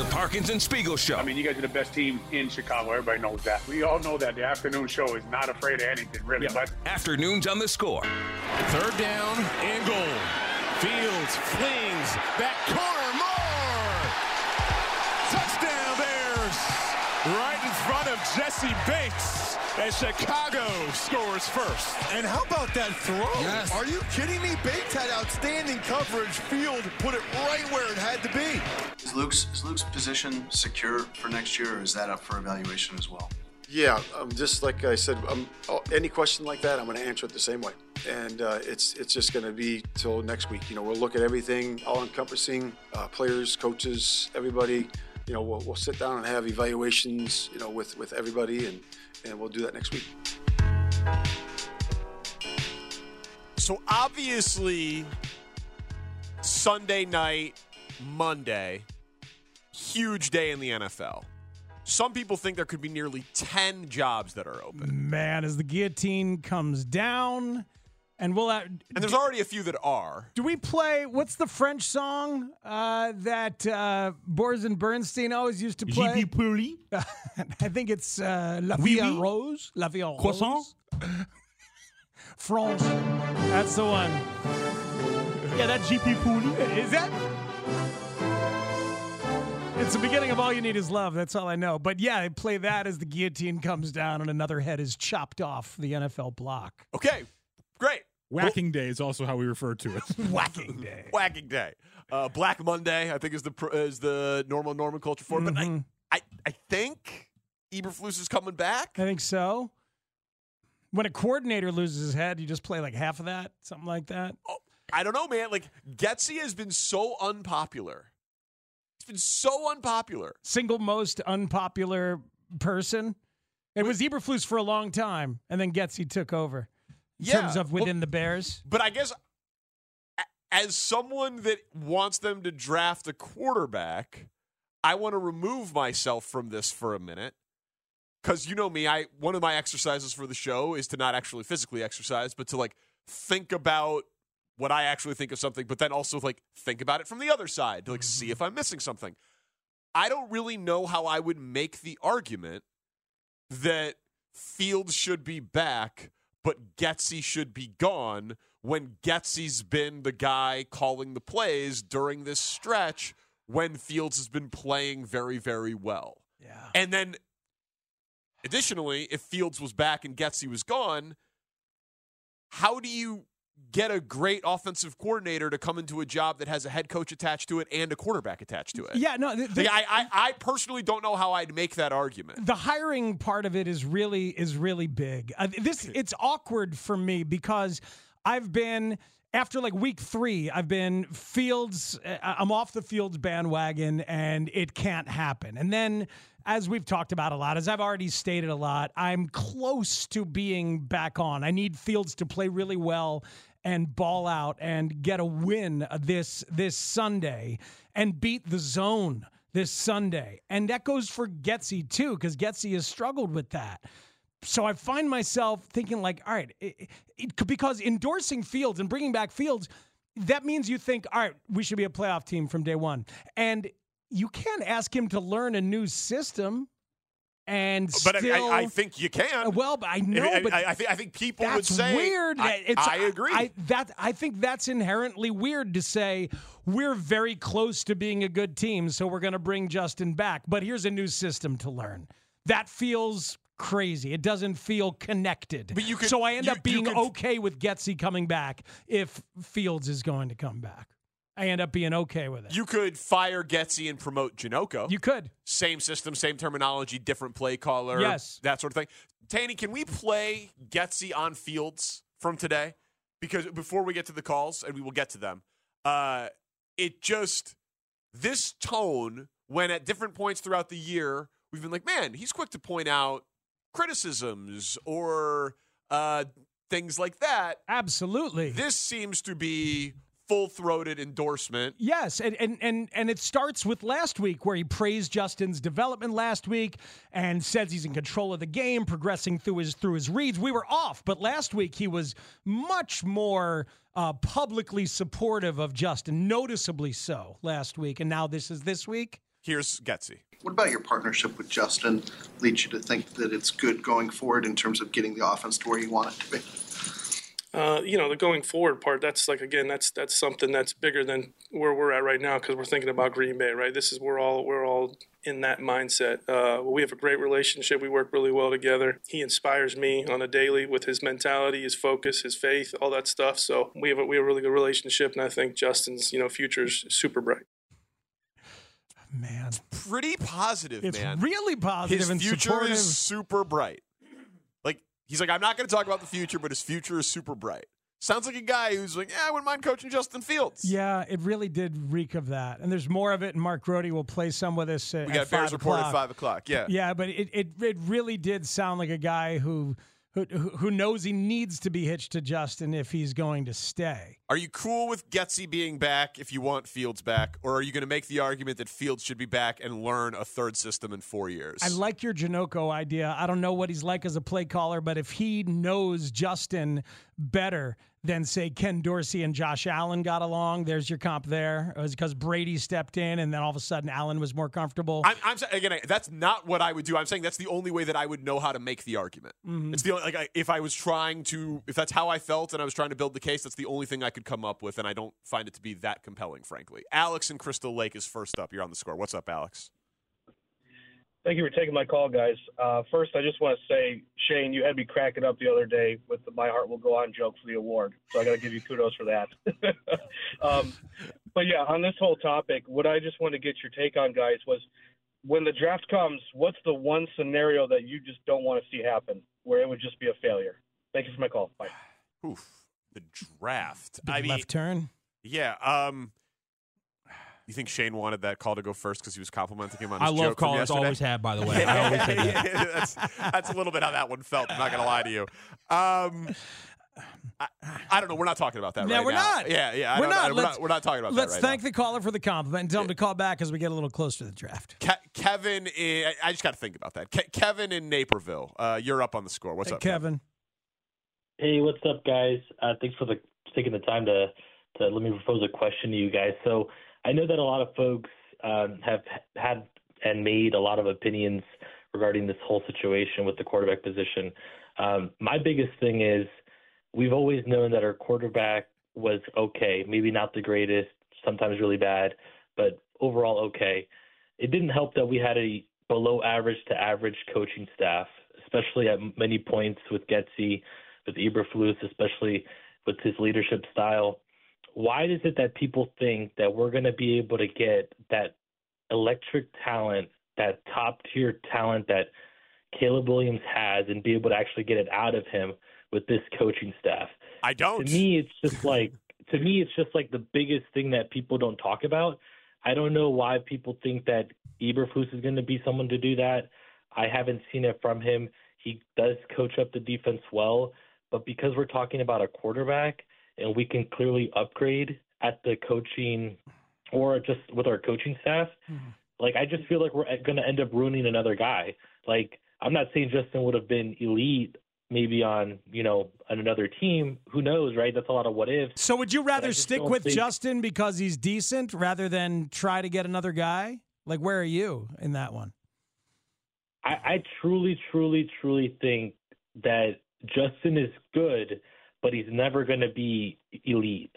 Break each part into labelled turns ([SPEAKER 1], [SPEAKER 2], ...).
[SPEAKER 1] The Parkinson Spiegel Show.
[SPEAKER 2] I mean, you guys are the best team in Chicago. Everybody knows that. We all know that the afternoon show is not afraid of anything, really. Yeah. But
[SPEAKER 1] afternoons on the score.
[SPEAKER 3] Third down and goal. Fields flings back corner. More touchdown Bears right in front of Jessie Bates as Chicago scores first.
[SPEAKER 4] And how about that throw?
[SPEAKER 5] Yes.
[SPEAKER 4] Are you kidding me? Bates had outstanding coverage. Field put it right where it had to be.
[SPEAKER 6] Is Luke's, is Luke's position secure for next year, or is that up for evaluation as well?
[SPEAKER 7] Yeah, um, just like I said, um, any question like that, I'm going to answer it the same way, and uh, it's it's just going to be till next week. You know, we'll look at everything, all encompassing, uh, players, coaches, everybody. You know, we'll, we'll sit down and have evaluations. You know, with with everybody, and and we'll do that next week.
[SPEAKER 8] So obviously, Sunday night, Monday, huge day in the NFL. Some people think there could be nearly 10 jobs that are open.
[SPEAKER 5] Man, as the guillotine comes down, and we'll have,
[SPEAKER 8] and there's already a few that are.
[SPEAKER 5] Do we play what's the French song uh, that uh, Boers and Bernstein always used to play?
[SPEAKER 9] J.P.
[SPEAKER 5] I think it's uh, La Vie en Rose. La Vie en
[SPEAKER 9] Croissant.
[SPEAKER 5] France. That's the one.
[SPEAKER 9] Yeah, that GP Pooley.
[SPEAKER 5] Is that? It's the beginning of All You Need Is Love. That's all I know. But yeah, they play that as the guillotine comes down and another head is chopped off the NFL block.
[SPEAKER 8] Okay, great.
[SPEAKER 9] Whacking well, Day is also how we refer to it.
[SPEAKER 5] Whacking Day.
[SPEAKER 8] Whacking Day. Uh, Black Monday, I think, is the is the normal Norman culture for it. Mm-hmm. But I, mm-hmm. I, I think Eberflus is coming back.
[SPEAKER 5] I think so. When a coordinator loses his head, you just play like half of that, something like that.
[SPEAKER 8] Oh, I don't know, man. Like Getsy has been so unpopular. It's been so unpopular.
[SPEAKER 5] Single most unpopular person. It was Eberflus for a long time, and then Getsy took over in yeah, terms of within well, the Bears.
[SPEAKER 8] But I guess as someone that wants them to draft a quarterback, I want to remove myself from this for a minute. Cause you know me, I one of my exercises for the show is to not actually physically exercise, but to like think about what I actually think of something, but then also like think about it from the other side to like see mm-hmm. if I'm missing something. I don't really know how I would make the argument that Fields should be back but Getsy should be gone when Getsy's been the guy calling the plays during this stretch when Fields has been playing very, very well.
[SPEAKER 5] Yeah.
[SPEAKER 8] And then additionally, if Fields was back and Getsy was gone, how do you get a great offensive coordinator to come into a job that has a head coach attached to it and a quarterback attached to it.
[SPEAKER 5] Yeah, no, the, the,
[SPEAKER 8] like, I, I, I personally don't know how I'd make that argument.
[SPEAKER 5] The hiring part of it is really is really big. Uh, this it's awkward for me because I've been after like week three, I've been Fields. Uh, I'm off the Fields bandwagon, and it can't happen. And then, as we've talked about a lot, as I've already stated a lot, I'm close to being back on. I need Fields to play really well and ball out and get a win this this Sunday and beat the zone this Sunday. And that goes for Getsy too, because Getsy has struggled with that. So I find myself thinking like, all right, it, it, because endorsing Fields and bringing back Fields, that means you think, all right, we should be a playoff team from day one. And you can't ask him to learn a new system and
[SPEAKER 8] but
[SPEAKER 5] still,
[SPEAKER 8] I, I, think you can.
[SPEAKER 5] Well, but I know, I, but
[SPEAKER 8] I, I, think I think people
[SPEAKER 5] would
[SPEAKER 8] say
[SPEAKER 5] weird.
[SPEAKER 8] I,
[SPEAKER 5] it's,
[SPEAKER 8] I agree.
[SPEAKER 5] I, that I think that's inherently weird to say we're very close to being a good team, so we're going to bring Justin back. But here's a new system to learn. That feels crazy. It doesn't feel connected.
[SPEAKER 8] But you could,
[SPEAKER 5] so I end
[SPEAKER 8] you,
[SPEAKER 5] up being
[SPEAKER 8] could,
[SPEAKER 5] okay with Getsy coming back if Fields is going to come back. I end up being okay with it.
[SPEAKER 8] You could fire Getsy and promote Janocko.
[SPEAKER 5] You could.
[SPEAKER 8] Same system, same terminology, different play caller.
[SPEAKER 5] Yes.
[SPEAKER 8] That sort of thing. Tanny, can we play Getsy on Fields from today? Because before we get to the calls, and we will get to them, uh, it just, this tone, when at different points throughout the year, we've been like, man, he's quick to point out criticisms or uh, things like that.
[SPEAKER 5] Absolutely.
[SPEAKER 8] This seems to be full-throated endorsement.
[SPEAKER 5] Yes, and, and and and it starts with last week where he praised Justin's development last week and says he's in control of the game, progressing through his through his reads. We were off, but last week he was much more uh, publicly supportive of Justin, noticeably so last week, and now this is this week.
[SPEAKER 8] Here's Getsy.
[SPEAKER 6] What about your partnership with Justin leads you to think that it's good going forward in terms of getting the offense to where you want it to be?
[SPEAKER 10] Uh, you know, the going forward part, that's like, again, that's that's something that's bigger than where we're at right now because we're thinking about Green Bay, right? This is, we're all, we're all in that mindset. Uh, we have a great relationship. We work really well together. He inspires me on a daily with his mentality, his focus, his faith, all that stuff. So we have a, we have a really good relationship, and I think Justin's, you know, future's super bright.
[SPEAKER 5] Man,
[SPEAKER 8] Pretty positive,
[SPEAKER 5] it's
[SPEAKER 8] man.
[SPEAKER 5] really positive
[SPEAKER 8] his
[SPEAKER 5] and
[SPEAKER 8] future
[SPEAKER 5] supportive.
[SPEAKER 8] is super bright. He's like, I'm not going to talk about the future, but his future is super bright. Sounds like a guy who's like, yeah, I wouldn't mind coaching Justin Fields.
[SPEAKER 5] Yeah, it really did reek of that. And there's more of it, and Mark Grote will play some with us. At,
[SPEAKER 8] we got Bears report at five o'clock. Yeah,
[SPEAKER 5] Yeah, but it, it it really did sound like a guy who who who knows he needs to be hitched to Justin if he's going to stay.
[SPEAKER 8] Are you cool with Getsy being back if you want Fields back, or are you going to make the argument that Fields should be back and learn a third system in four years?
[SPEAKER 5] I like your Janocko idea. I don't know what he's like as a play caller, but if he knows Justin better than say Ken Dorsey and Josh Allen got along, there's your comp there. It was because Brady stepped in, and then all of a sudden Allen was more comfortable.
[SPEAKER 8] I'm, I'm again. That's not what I would do. I'm saying that's the only way that I would know how to make the argument.
[SPEAKER 5] Mhm.
[SPEAKER 8] It's the only, like if I was trying to, if that's how I felt and I was trying to build the case, that's the only thing I could come up with, and I don't find it to be that compelling, frankly. Alex and Crystal Lake is first up. You're on the score. What's up, Alex?
[SPEAKER 11] Thank you for taking my call, guys. Uh, first, I just want to say, Shane, you had me cracking up the other day with the "My Heart Will Go On" joke for the award, so I got to give you kudos for that. um, but yeah, on this whole topic, what I just want to get your take on, guys, was when the draft comes, what's the one scenario that you just don't want to see happen, where it would just be a failure? Thank you for my call. Bye.
[SPEAKER 8] Oof, the draft.
[SPEAKER 5] Big
[SPEAKER 8] I mean,
[SPEAKER 5] left turn.
[SPEAKER 8] yeah. Um, you think Shane wanted that call to go first because he was complimenting him on
[SPEAKER 9] I
[SPEAKER 8] his
[SPEAKER 9] love
[SPEAKER 8] joke from
[SPEAKER 9] callers.
[SPEAKER 8] yesterday?
[SPEAKER 9] Always have, by the way. I always say that.
[SPEAKER 8] that's, that's a little bit how that one felt. I'm not going to lie to you. Um, I, I don't know. We're not talking about that
[SPEAKER 5] No,
[SPEAKER 8] right
[SPEAKER 5] we're
[SPEAKER 8] now.
[SPEAKER 5] not.
[SPEAKER 8] Yeah, yeah. I
[SPEAKER 5] we're
[SPEAKER 8] don't-
[SPEAKER 5] not.
[SPEAKER 8] don't- We're
[SPEAKER 5] Let's-
[SPEAKER 8] not. We're not talking about that.
[SPEAKER 5] Let's
[SPEAKER 8] that right
[SPEAKER 5] thank the caller for the compliment and tell him to call back as we get a little closer to the draft.
[SPEAKER 8] Ke- Kevin, i- I just got to think about that. Ke- Kevin in Naperville, uh, you're up on the score. What's
[SPEAKER 5] Hey,
[SPEAKER 8] up,
[SPEAKER 5] Kevin?
[SPEAKER 12] Hey, what's up, guys? Uh, thanks for the taking the time to to let me propose a question to you guys. So I know that a lot of folks um, have had and made a lot of opinions regarding this whole situation with the quarterback position. Um, my biggest thing is we've always known that our quarterback was okay, maybe not the greatest, sometimes really bad, but overall okay. It didn't help that we had a below average to average coaching staff, especially at many points with Getsy, with Eberflus, especially with his leadership style. Why is it that people think that we're going to be able to get that electric talent, that top tier talent that Caleb Williams has, and be able to actually get it out of him with this coaching staff?
[SPEAKER 8] I don't.
[SPEAKER 12] To me, it's just like to me, it's just like the biggest thing that people don't talk about. I don't know why people think that Eberflus is going to be someone to do that. I haven't seen it from him. He does coach up the defense well, but because we're talking about a quarterback and we can clearly upgrade at the coaching or just with our coaching staff, mm-hmm. like I just feel like we're going to end up ruining another guy. Like I'm not saying Justin would have been elite maybe on, you know, on another team. Who knows, right? That's a lot of what ifs.
[SPEAKER 5] So would you rather stick with
[SPEAKER 12] think-
[SPEAKER 5] Justin because he's decent rather than try to get another guy? Like, where are you in that one?
[SPEAKER 12] I, I truly, truly, truly think that Justin is good, but he's never going to be elite.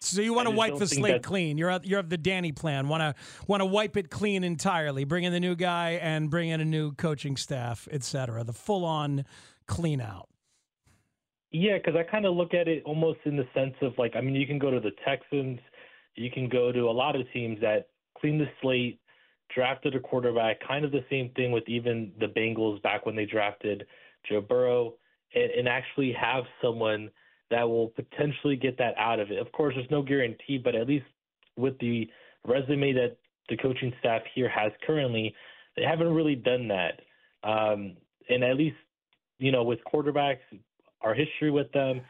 [SPEAKER 5] So you want to wipe the slate clean. You're you're of the Danny plan. Want to want to wipe it clean entirely. Bring in the new guy and bring in a new coaching staff, etc. The full on clean out.
[SPEAKER 12] Yeah, because I kind of look at it almost in the sense of like, I mean, you can go to the Texans, you can go to a lot of teams that clean the slate, drafted a quarterback, kind of the same thing with even the Bengals back when they drafted Joe Burrow, and, and actually have someone that will potentially get that out of it. Of course, there's no guarantee, but at least with the resume that the coaching staff here has currently, they haven't really done that. Um, and at least, you know, with quarterbacks, our history with them,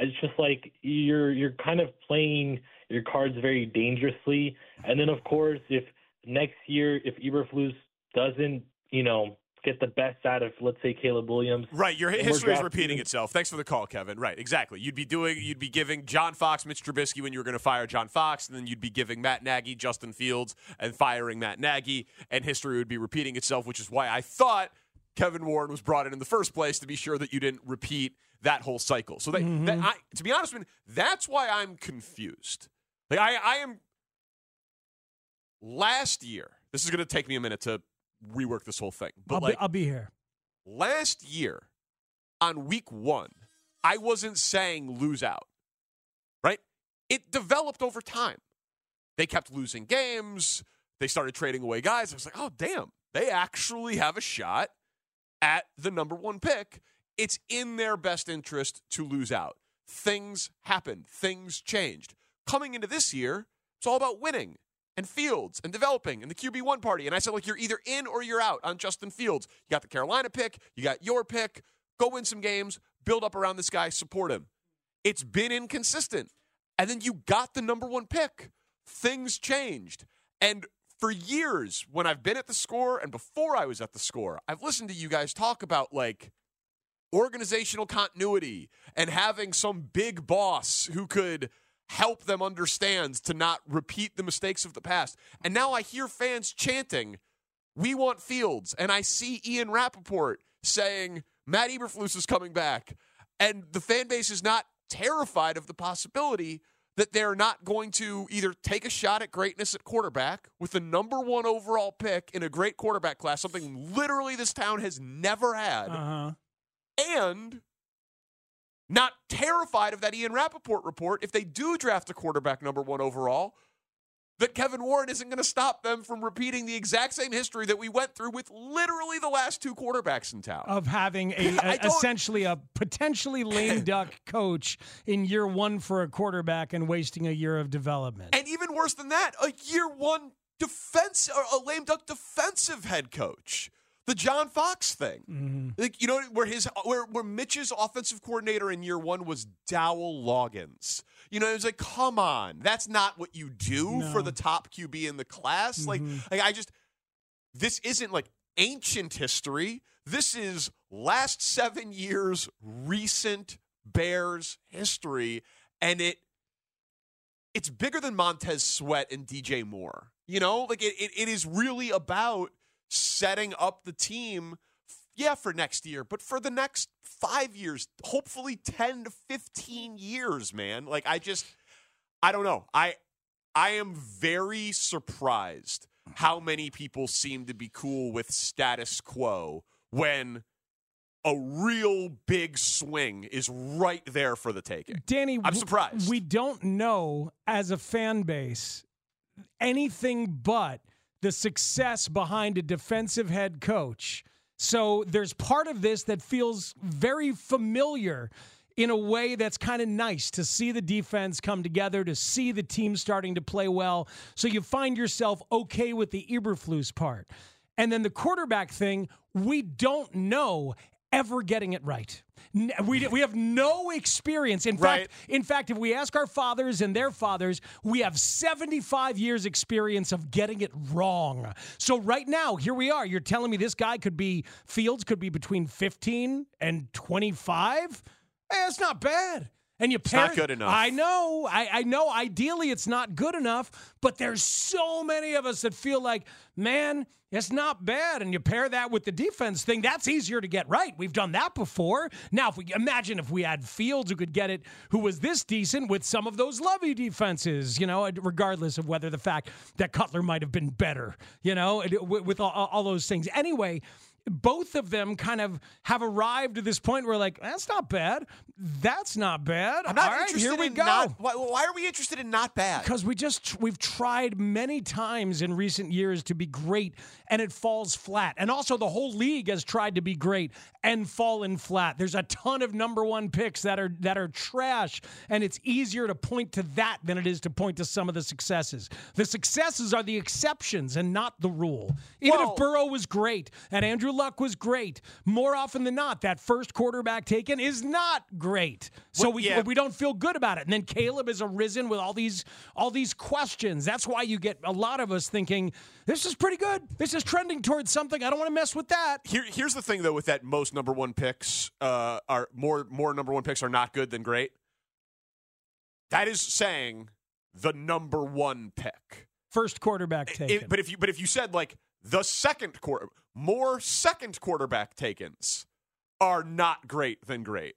[SPEAKER 12] it's just like you're you're kind of playing your cards very dangerously. And then, of course, if next year if Eberflus doesn't, you know, get the best out of, let's say, Caleb Williams.
[SPEAKER 8] Right, your history is repeating itself. Thanks for the call, Kevin. Right, exactly. You'd be doing, you'd be giving John Fox, Mitch Trubisky when you were going to fire John Fox, and then you'd be giving Matt Nagy, Justin Fields, and firing Matt Nagy, and history would be repeating itself. Which is why I thought Kevin Warren was brought in in the first place to be sure that you didn't repeat that whole cycle. So that, that mm-hmm. I, to be honest with you, that's why I'm confused. Like I, I am. Last year, this is going to take me a minute to rework this whole thing, but
[SPEAKER 5] I'll,
[SPEAKER 8] like
[SPEAKER 5] be, I'll be here.
[SPEAKER 8] last year on week one, I wasn't saying lose out, right? It developed over time. They kept losing games. They started trading away guys. I was like, oh, damn, they actually have a shot at the number one pick. It's in their best interest to lose out. Things happened, things changed. Coming into this year, it's all about winning and Fields and developing and the QB1 party. And I said, like, you're either in or you're out on Justin Fields. You got the Carolina pick, you got your pick. Go win some games, build up around this guy, support him. It's been inconsistent. And then you got the number one pick. Things changed. And for years, when I've been at the score and before I was at the score, I've listened to you guys talk about like organizational continuity and having some big boss who could help them understand to not repeat the mistakes of the past. And now I hear fans chanting, We want Fields. And I see Ian Rapoport saying, Matt Eberflus is coming back. And the fan base is not terrified of the possibility that they're not going to either take a shot at greatness at quarterback with the number one overall pick in a great quarterback class, something literally this town has never had,
[SPEAKER 5] Uh-huh.
[SPEAKER 8] and not terrified of that Ian Rapoport report if they do draft a quarterback number one overall, that Kevin Warren isn't going to stop them from repeating the exact same history that we went through with literally the last two quarterbacks in town.
[SPEAKER 5] Of having a, a essentially a potentially lame duck coach in year one for a quarterback and wasting a year of development.
[SPEAKER 8] And even worse than that, a year one defense or a lame duck defensive head coach. The John Fox thing.
[SPEAKER 5] Mm-hmm.
[SPEAKER 8] Like, you know, where his where where Mitch's offensive coordinator in year one was Dowell Loggains. You know, it was like, come on, that's not what you do for the top QB in the class. Like,
[SPEAKER 5] Mm-hmm.
[SPEAKER 8] like I just this isn't like ancient history. This is last seven years recent Bears history, and it it's bigger than Montez Sweat and DJ Moore. You know, like it, it, it is really about setting up the team, yeah, for next year, but for the next five years, hopefully 10 to 15 years, man. Like, I just, I don't know. I, I am very surprised how many people seem to be cool with status quo when a real big swing is right there for the taking.
[SPEAKER 5] Danny,
[SPEAKER 8] I'm surprised.
[SPEAKER 5] We don't know as a fan base anything but the success behind a defensive head coach. So there's part of this that feels very familiar in a way that's kind of nice to see the defense come together, to see the team starting to play well. So you find yourself okay with the Eberflus part. And then the quarterback thing, we don't know ever getting it right. We, we have no experience. In
[SPEAKER 8] Right.
[SPEAKER 5] fact, in fact, if we ask our fathers and their fathers, we have 75 years experience of getting it wrong. So right now, here we are. You're telling me this guy could be Fields could be between 15 and 25? Hey, eh, that's not bad. And you pair
[SPEAKER 8] not good enough.
[SPEAKER 5] I know. I, I know. Ideally, it's not good enough, but there's so many of us that feel like, man, it's not bad. And you pair that with the defense thing, that's easier to get right. We've done that before. Now, if we imagine if we had Fields who could get it, who was this decent with some of those Lovie defenses, you know, regardless of whether the fact that Cutler might have been better, you know, with with all, all those things. Anyway, both of them kind of have arrived at this point where like that's not bad that's not bad
[SPEAKER 8] I'm not
[SPEAKER 5] all right
[SPEAKER 8] interested
[SPEAKER 5] here we
[SPEAKER 8] in
[SPEAKER 5] go
[SPEAKER 8] not. Why, why are we interested in not bad?
[SPEAKER 5] because we just we've tried many times in recent years to be great and it falls flat and also the whole league has tried to be great and fallen flat there's a ton of number one picks that are that are trash and it's easier to point to that than it is to point to some of the successes the successes are the exceptions and not the rule even
[SPEAKER 8] Well-
[SPEAKER 5] if burrow was great and andrew luck was great more often than not that first quarterback taken is not great. So
[SPEAKER 8] Well,
[SPEAKER 5] we
[SPEAKER 8] yeah.
[SPEAKER 5] we don't feel good about it. And then Caleb has arisen with all these all these questions. That's why you get a lot of us thinking this is pretty good. This is trending towards something. I don't want to mess with that.
[SPEAKER 8] Here, here's the thing though with that most number one picks uh, are more more number one picks are not good than great. That is saying the number one pick.
[SPEAKER 5] First quarterback taken.
[SPEAKER 8] It- but if you but if you said like the second quarter more second quarterback takens are not great than great.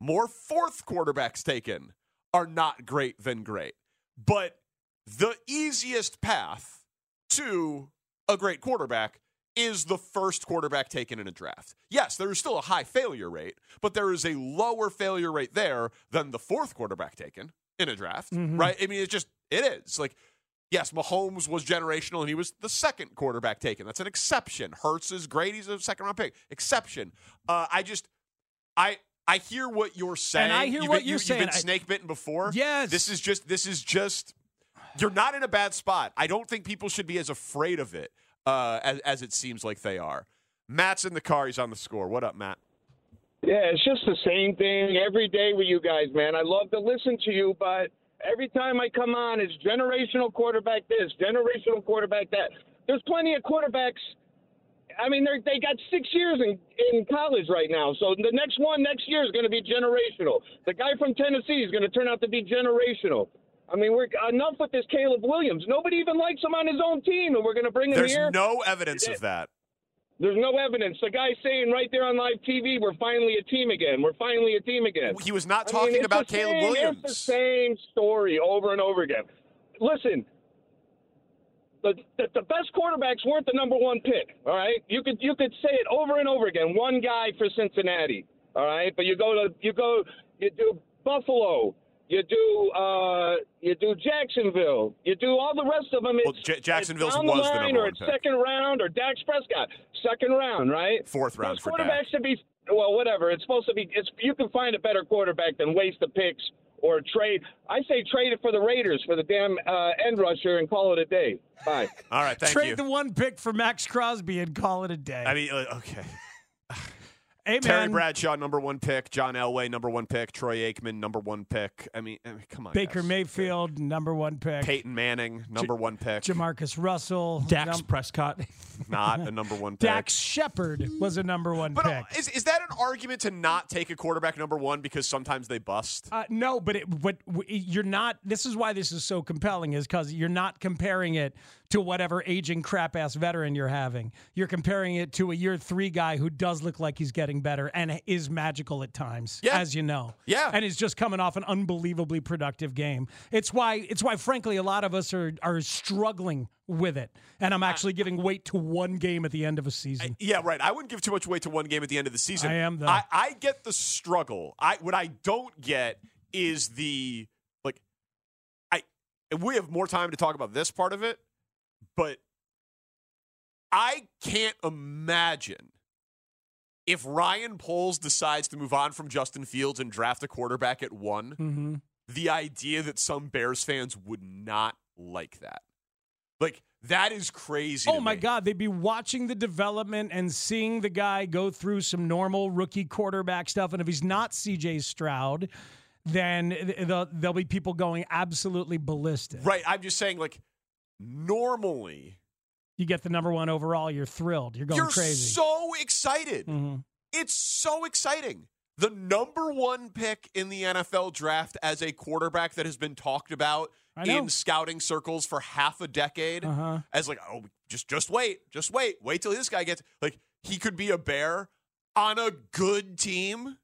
[SPEAKER 8] More fourth quarterbacks taken are not great than great. But the easiest path to a great quarterback is the first quarterback taken in a draft. Yes, there is still a high failure rate, but there is a lower failure rate there than the fourth quarterback taken in a draft,
[SPEAKER 5] Mhm.
[SPEAKER 8] right? I mean, it's just it is like yes, Mahomes was generational and he was the second quarterback taken. That's an exception. Hurts is great; he's a second round pick. Exception. Uh, I just I. I hear what you're saying.
[SPEAKER 5] I hear
[SPEAKER 8] You've
[SPEAKER 5] what
[SPEAKER 8] been,
[SPEAKER 5] you're
[SPEAKER 8] you,
[SPEAKER 5] saying.
[SPEAKER 8] You've been snake bitten before.
[SPEAKER 5] Yes.
[SPEAKER 8] This is just. This is just. You're not in a bad spot. I don't think people should be as afraid of it uh, as, as it seems like they are. Matt's in the car. He's on the score. What up, Matt?
[SPEAKER 13] Yeah, it's just the same thing every day with you guys, man. I love to listen to you, but every time I come on, it's generational quarterback this, generational quarterback that. There's plenty of quarterbacks. I mean, they they got six years in in college right now, so the next one next year is going to be generational. The guy from Tennessee is going to turn out to be generational. I mean, we're enough with this Caleb Williams. Nobody even likes him on his own team, and we're going to bring him
[SPEAKER 8] There's
[SPEAKER 13] here.
[SPEAKER 8] There's no evidence of that.
[SPEAKER 13] There's no evidence. The guy's saying right there on live TV, we're finally a team again. We're finally a team again.
[SPEAKER 8] He was not
[SPEAKER 13] I mean,
[SPEAKER 8] talking about Caleb
[SPEAKER 13] same-
[SPEAKER 8] Williams.
[SPEAKER 13] It's the same story over and over again. Listen, the, the the best quarterbacks weren't the number one pick. All right, you could you could say it over and over again. One guy for Cincinnati. All right, but you go to you go you do Buffalo. You do uh, you do Jacksonville. You do all the rest of them. It's,
[SPEAKER 8] Well, J- Jacksonville's
[SPEAKER 13] it's down
[SPEAKER 8] was
[SPEAKER 13] the
[SPEAKER 8] the number
[SPEAKER 13] or it's
[SPEAKER 8] pick.
[SPEAKER 13] second round, or Dax Prescott, second round, right?
[SPEAKER 8] Fourth round
[SPEAKER 13] Those
[SPEAKER 8] for
[SPEAKER 13] quarterbacks
[SPEAKER 8] Dak.
[SPEAKER 13] should be well, whatever. It's supposed to be. It's you can find a better quarterback than waste the picks or trade. I say trade it for the Raiders for the damn uh, end rusher and call it a day. Bye.
[SPEAKER 8] All right, thank
[SPEAKER 5] Trade
[SPEAKER 8] you.
[SPEAKER 5] the one pick for Maxx Crosby and call it a day.
[SPEAKER 8] I mean, uh, okay.
[SPEAKER 5] hey,
[SPEAKER 8] Terry. Bradshaw, number one pick. John Elway, number one pick. Troy Aikman, number one pick. I mean, I mean come on.
[SPEAKER 5] Baker
[SPEAKER 8] guys.
[SPEAKER 5] Mayfield, number one pick.
[SPEAKER 8] Peyton Manning, number one pick.
[SPEAKER 5] Jamarcus Russell.
[SPEAKER 9] Dax
[SPEAKER 5] num-
[SPEAKER 9] Prescott.
[SPEAKER 8] Not a number one pick.
[SPEAKER 5] Dax Shepard was a number one
[SPEAKER 8] But
[SPEAKER 5] pick.
[SPEAKER 8] uh, is, is that an argument to not take a quarterback number one because sometimes they bust?
[SPEAKER 5] Uh, no, but it, what w- you're not. This is why this is so compelling, is because you're not comparing it to whatever aging crap ass veteran you're having. You're comparing it to a year three guy who does look like he's getting better and is magical at times,
[SPEAKER 8] Yeah.
[SPEAKER 5] as you know.
[SPEAKER 8] Yeah.
[SPEAKER 5] and is just coming off an unbelievably productive game. It's why. It's why, frankly, a lot of us are are struggling with it, and I'm actually giving weight to one game at the end of a season.
[SPEAKER 8] Yeah, right. I wouldn't give too much weight to one game at the end of the season.
[SPEAKER 5] I am, though.
[SPEAKER 8] I, I get the struggle. I what I don't get is the like. I we have more time to talk about this part of it, but I can't imagine if Ryan Poles decides to move on from Justin Fields and draft a quarterback at one.
[SPEAKER 5] mm-hmm.
[SPEAKER 8] The idea that some Bears fans would not like that, like that is crazy.
[SPEAKER 5] Oh my
[SPEAKER 8] me.
[SPEAKER 5] God, they'd be watching the development and seeing the guy go through some normal rookie quarterback stuff. And if he's not CJ Stroud, then there'll be people going absolutely ballistic.
[SPEAKER 8] Right. I'm just saying, like, normally
[SPEAKER 5] You get the number one overall, you're thrilled. You're going
[SPEAKER 8] you're
[SPEAKER 5] crazy.
[SPEAKER 8] so excited.
[SPEAKER 5] Mhm.
[SPEAKER 8] It's so exciting. The number one pick in the NFL draft as a quarterback that has been talked about in scouting circles for half a decade
[SPEAKER 5] Uh-huh.
[SPEAKER 8] as like, oh, just just wait, just wait, wait till this guy gets like he could be a bear on a good team.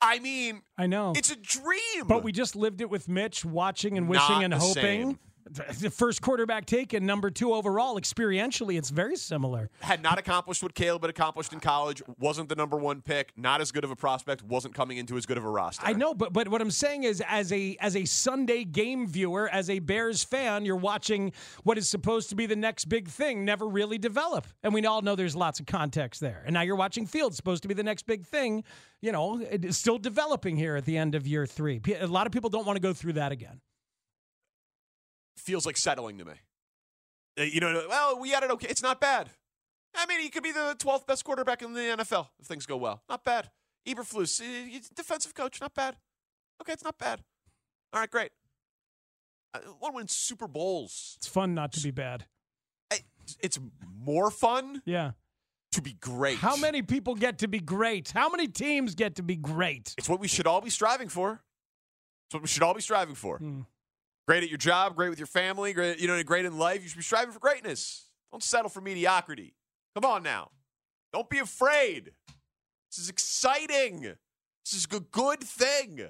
[SPEAKER 8] I mean,
[SPEAKER 5] I know.
[SPEAKER 8] it's a dream.
[SPEAKER 5] But we just lived it with Mitch, watching and wishing
[SPEAKER 8] Not
[SPEAKER 5] and hoping.
[SPEAKER 8] same.
[SPEAKER 5] The first quarterback taken, number two overall. Experientially, it's very similar.
[SPEAKER 8] had not accomplished what Caleb had accomplished in college, wasn't the number one pick, not as good of a prospect, wasn't coming into as good of a roster.
[SPEAKER 5] I know, but but what I'm saying is, as a as a Sunday game viewer, as a Bears fan, you're watching what is supposed to be the next big thing never really develop, and we all know there's lots of context there. And now you're watching Fields, supposed to be the next big thing. You know, it is still developing here at the end of year three. A lot of people don't want to go through that again.
[SPEAKER 8] Feels like settling to me. Uh, You know, well, we had it okay. It's not bad. I mean, he could be the 12th best quarterback in the NFL if things go well. Not bad. Eberflus, he's a defensive coach, not bad. Okay, it's not bad. All right, great. I want to win Super Bowls.
[SPEAKER 5] It's fun not to be bad.
[SPEAKER 8] It's more fun
[SPEAKER 5] Yeah.
[SPEAKER 8] to be great.
[SPEAKER 5] How many people get to be great? How many teams get to be great?
[SPEAKER 8] It's what we should all be striving for. It's what we should all be striving for.
[SPEAKER 5] Hmm.
[SPEAKER 8] Great at your job, great with your family, great, you know, great in life. You should be striving for greatness. Don't settle for mediocrity. Come on now. Don't be afraid. This is exciting. This is a good thing.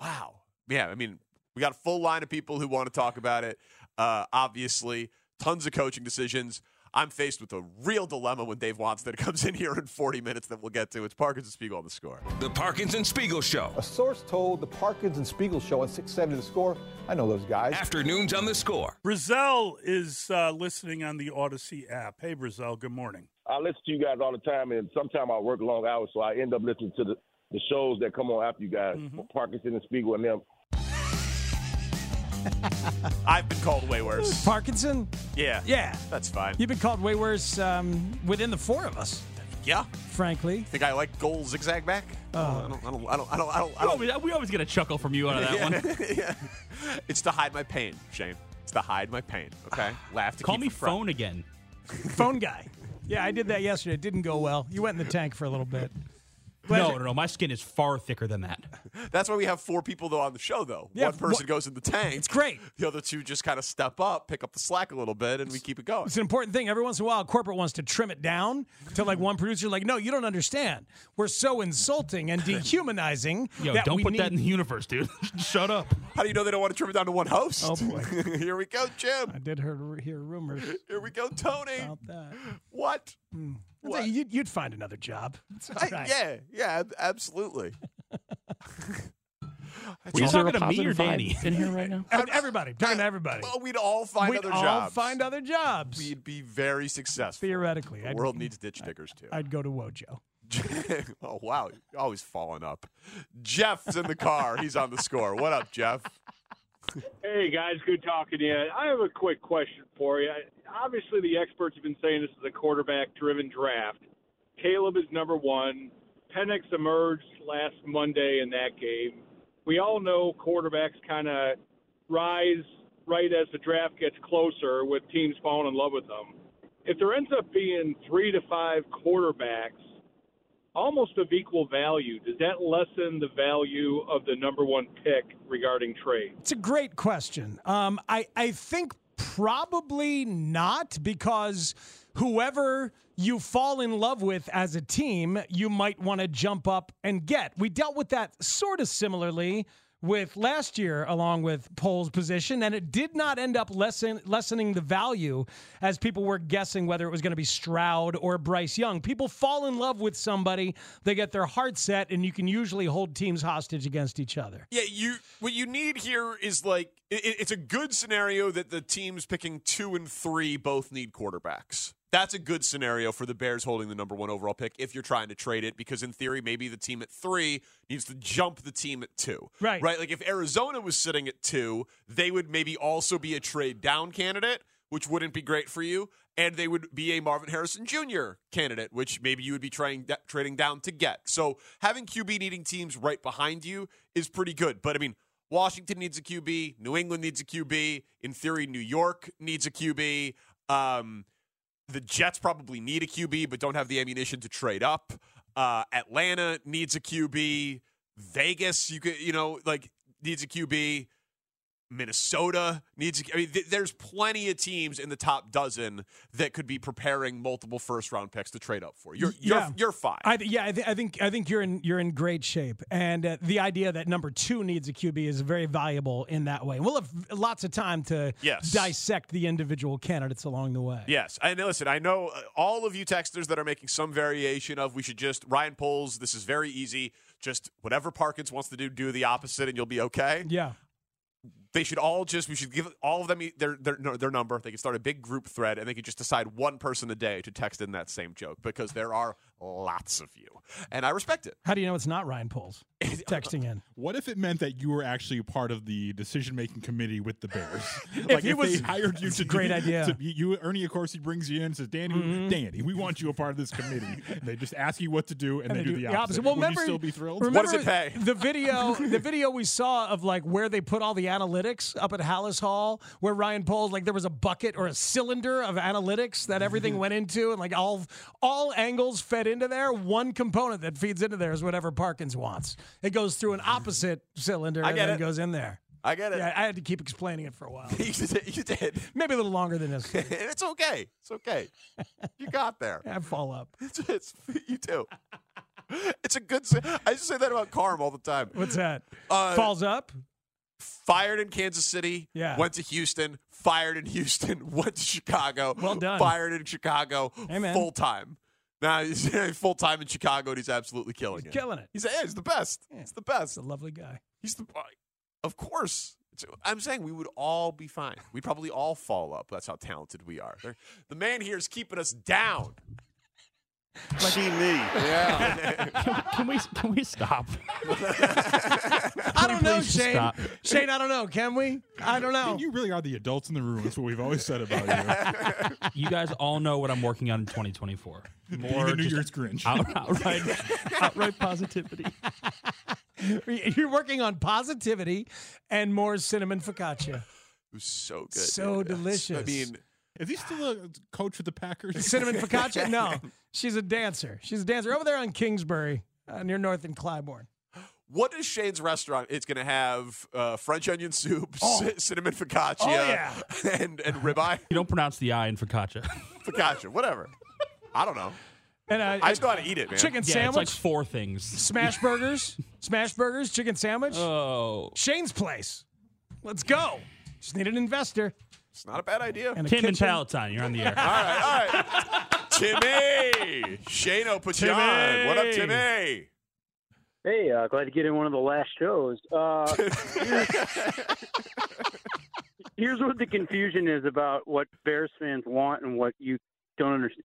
[SPEAKER 8] Wow. Yeah, I mean, we got a full line of people who want to talk about it. Uh, obviously, tons of coaching decisions. I'm faced with a real dilemma when Dave Wannstedt comes in here in 40 minutes that we'll get to. It's Parkinson Spiegel on the score.
[SPEAKER 1] The Parkinson Spiegel Show.
[SPEAKER 14] A source told the Parkinson Spiegel show on 670 The Score. I know those guys.
[SPEAKER 1] Afternoons on the score.
[SPEAKER 15] Brazil is uh, listening on the Audacy app. Hey, Brazil, good morning.
[SPEAKER 16] I listen to you guys all the time, and sometimes I work long hours, so I end up listening to the, the shows that come on after you guys, Parkinson and Spiegel and them.
[SPEAKER 8] I've been called way worse.
[SPEAKER 5] Parkinson?
[SPEAKER 8] Yeah.
[SPEAKER 5] Yeah.
[SPEAKER 8] That's fine.
[SPEAKER 5] You've been called way worse um, within the four of us,
[SPEAKER 8] Yeah.
[SPEAKER 5] frankly.
[SPEAKER 8] Think I like goal zigzag back?
[SPEAKER 5] Oh.
[SPEAKER 8] I don't. I don't. I don't. I don't. I don't.
[SPEAKER 9] We always, we always get a chuckle from you out of that
[SPEAKER 8] yeah,
[SPEAKER 9] one.
[SPEAKER 8] yeah. It's to hide my pain, Shane. It's to hide my pain. Okay. Laugh to
[SPEAKER 9] Call
[SPEAKER 8] keep
[SPEAKER 9] me phone again.
[SPEAKER 5] Phone guy. Yeah, I did that yesterday. It didn't go well. You went in the tank for a little bit.
[SPEAKER 9] No, no, no. My skin is far thicker than that.
[SPEAKER 8] That's why we have four people though on the show though.
[SPEAKER 5] Yeah,
[SPEAKER 8] One person
[SPEAKER 5] wh-
[SPEAKER 8] goes in the tank.
[SPEAKER 5] It's great.
[SPEAKER 8] The other two just kind of step up, pick up the slack a little bit, and we keep it going.
[SPEAKER 5] It's an important thing. Every once in a while, corporate wants to trim it down to like one producer, like, no, you don't understand. We're so insulting and dehumanizing.
[SPEAKER 9] Yo,
[SPEAKER 5] that
[SPEAKER 9] don't
[SPEAKER 5] we
[SPEAKER 9] put
[SPEAKER 5] need-
[SPEAKER 9] that in the universe, dude. Shut up.
[SPEAKER 8] How do you know they don't want to trim it down to one host?
[SPEAKER 5] Oh, boy.
[SPEAKER 8] Here we go, Jim.
[SPEAKER 5] I did hear, hear rumors
[SPEAKER 8] Here we go, Tony.
[SPEAKER 5] about that.
[SPEAKER 8] What?
[SPEAKER 5] I'd say You'd, you'd find another job.
[SPEAKER 8] I-
[SPEAKER 5] right.
[SPEAKER 8] yeah, yeah, absolutely.
[SPEAKER 9] Were you
[SPEAKER 8] all-
[SPEAKER 9] talking to me or Danny?
[SPEAKER 17] in here right now?
[SPEAKER 5] Ev- Everybody. Talking to everybody.
[SPEAKER 8] Well, we'd all find
[SPEAKER 5] We'd
[SPEAKER 8] other
[SPEAKER 5] all
[SPEAKER 8] jobs.
[SPEAKER 5] find other jobs.
[SPEAKER 8] We'd be very successful.
[SPEAKER 5] Theoretically.
[SPEAKER 8] The
[SPEAKER 5] I'd-
[SPEAKER 8] world needs ditch diggers too.
[SPEAKER 5] I'd go to Wojo.
[SPEAKER 8] oh wow, You're always falling up. Jeff's in the car. He's on the score. What up, Jeff?
[SPEAKER 18] Hey guys, good talking to you. I have a quick question for you. Obviously, the experts have been saying this is a quarterback-driven draft. Caleb is number one. Penix emerged last Monday in that game. We all know quarterbacks kind of rise right as the draft gets closer, with teams falling in love with them. If there ends up being three to five quarterbacks, almost of equal value, does that lessen the value of the number one pick regarding trade?
[SPEAKER 5] It's a great question. Um, I, I think probably not because whoever you fall in love with as a team, you might want to jump up and get. We dealt with that sort of similarly with last year, along with Poll's position, and it did not end up lessen, lessening the value as people were guessing whether it was going to be Stroud or Bryce Young. People fall in love with somebody, they get their heart set, and you can usually hold teams hostage against each other.
[SPEAKER 8] Yeah, you. What you need here is like it, it's a good scenario that the teams picking two and three both need quarterbacks. That's a good scenario for the Bears holding the number one overall pick if you're trying to trade it, because in theory, maybe the team at three needs to jump the team at two.
[SPEAKER 5] Right.
[SPEAKER 8] Right. Like if Arizona was sitting at two, they would maybe also be a trade down candidate, which wouldn't be great for you. And they would be a Marvin Harrison Jr. candidate, which maybe you would be trying trading down to get. So having QB needing teams right behind you is pretty good. But I mean, Washington needs a QB. New England needs a QB. In theory, New York needs a QB. Um, the Jets probably need a QB, but don't have the ammunition to trade up. Uh, Atlanta needs a QB. Vegas, you could, you know, like needs a QB. Minnesota needs. I mean, th- there's plenty of teams in the top dozen that could be preparing multiple first round picks to trade up for. You're you're
[SPEAKER 5] Yeah.
[SPEAKER 8] you're fine.
[SPEAKER 5] I, th- yeah, I, th- I think I think you're in you're in great shape, and uh, the idea that number two needs a QB is very valuable in that way. We'll have lots of time to
[SPEAKER 8] Yes.
[SPEAKER 5] dissect the individual candidates along the way.
[SPEAKER 8] Yes, and listen, I know uh, all of you texters that are making some variation of we should just Ryan Poles. This is very easy. Just whatever Parkins wants to do, do the opposite, and you'll be okay.
[SPEAKER 5] Yeah.
[SPEAKER 8] They should all just. We should give all of them their their their number. They can start a big group thread, and they can just decide one person a day to text in that same joke because there are lots of you, and I respect it.
[SPEAKER 5] How do you know it's not Ryan Poles texting in?
[SPEAKER 17] What if it meant that you were actually part of the decision-making committee with the Bears?
[SPEAKER 5] If
[SPEAKER 17] like
[SPEAKER 5] he
[SPEAKER 17] if
[SPEAKER 5] was-
[SPEAKER 17] they hired you to
[SPEAKER 5] a great
[SPEAKER 17] do-
[SPEAKER 5] idea.
[SPEAKER 17] To be, you, Ernie, of course, he brings you in and says, "Danny,
[SPEAKER 5] Mhm.
[SPEAKER 17] Danny, we want you a part of this committee." and they just ask you what to do, and, they, do, the opposite.
[SPEAKER 5] Well,
[SPEAKER 17] Would
[SPEAKER 5] remember,
[SPEAKER 17] you still be thrilled?
[SPEAKER 5] Remember The video, the video we saw of like where they put all the analytics up at Halas Hall, where Ryan Poles like there was a bucket or a cylinder of analytics that everything went into, and like all all angles fed into there. One component that feeds into there is whatever Parkins wants. It goes through an opposite cylinder
[SPEAKER 8] I
[SPEAKER 5] and then
[SPEAKER 8] it.
[SPEAKER 5] goes in there.
[SPEAKER 8] I get it.
[SPEAKER 5] Yeah, I had to keep explaining it for a while.
[SPEAKER 8] you did. You did.
[SPEAKER 5] Maybe a little longer than this.
[SPEAKER 8] it's okay. It's okay. You got there.
[SPEAKER 5] I fall up.
[SPEAKER 8] It's, it's you too. It's a good. I just say that about Carm all the time.
[SPEAKER 5] What's that?
[SPEAKER 8] Uh,
[SPEAKER 5] Falls up.
[SPEAKER 8] Fired in Kansas City.
[SPEAKER 5] Yeah.
[SPEAKER 8] Went to Houston. Fired in Houston. Went to Chicago.
[SPEAKER 5] Well done.
[SPEAKER 8] Fired in Chicago.
[SPEAKER 5] Man.
[SPEAKER 8] Full time. Now he's full time in Chicago, and he's absolutely killing it.
[SPEAKER 5] Killing it.
[SPEAKER 8] He's, yeah, he's the best. He's the best.
[SPEAKER 5] He's a lovely guy.
[SPEAKER 8] He's the. Uh, of course. I'm saying we would all be fine. We'd probably all fall up. That's how talented we. They're- the man here is keeping us down.
[SPEAKER 16] See me.
[SPEAKER 8] Yeah.
[SPEAKER 9] can, can we can we stop?
[SPEAKER 5] I don't know, Shane.
[SPEAKER 9] stop?
[SPEAKER 5] Shane, I don't know. Can we? I don't know.
[SPEAKER 17] You really are the adults in the room. That's what we've always said about you.
[SPEAKER 9] You guys all know what I'm working on in 2024. More
[SPEAKER 17] the New
[SPEAKER 9] just
[SPEAKER 17] Year's Grinch.
[SPEAKER 9] out- outright, outright positivity.
[SPEAKER 5] You're working on positivity and more cinnamon focaccia.
[SPEAKER 8] It was so good.
[SPEAKER 5] So
[SPEAKER 8] dude.
[SPEAKER 5] delicious.
[SPEAKER 8] I mean,
[SPEAKER 17] Is he still a coach with the Packers?
[SPEAKER 5] Cinnamon focaccia? No, she's a dancer. She's a dancer over there on Kingsbury, uh, near North and Clybourne.
[SPEAKER 8] what is Shane's restaurant? It's going to have uh, French onion soup,
[SPEAKER 5] Oh.
[SPEAKER 8] ci- cinnamon focaccia,
[SPEAKER 5] Oh, yeah.
[SPEAKER 8] and and ribeye
[SPEAKER 9] You don't pronounce the I in focaccia.
[SPEAKER 8] focaccia, whatever. I don't know.
[SPEAKER 5] And uh,
[SPEAKER 8] I just know how to eat it, man.
[SPEAKER 5] Chicken
[SPEAKER 9] yeah, it's
[SPEAKER 5] sandwich,
[SPEAKER 9] like four things.
[SPEAKER 5] smash burgers, smash burgers, chicken sandwich.
[SPEAKER 9] Oh,
[SPEAKER 5] Shane's place. Let's go. Just need an investor.
[SPEAKER 8] It's not a bad idea.
[SPEAKER 5] And a
[SPEAKER 9] Tim and. Palatine, you're on the air.
[SPEAKER 8] all right, all right. Timmy, Shane put. What up, Timmy?
[SPEAKER 19] Hey, uh, glad to get in one of the last shows. Uh, here's what the confusion is about what Bears fans want and what you don't understand.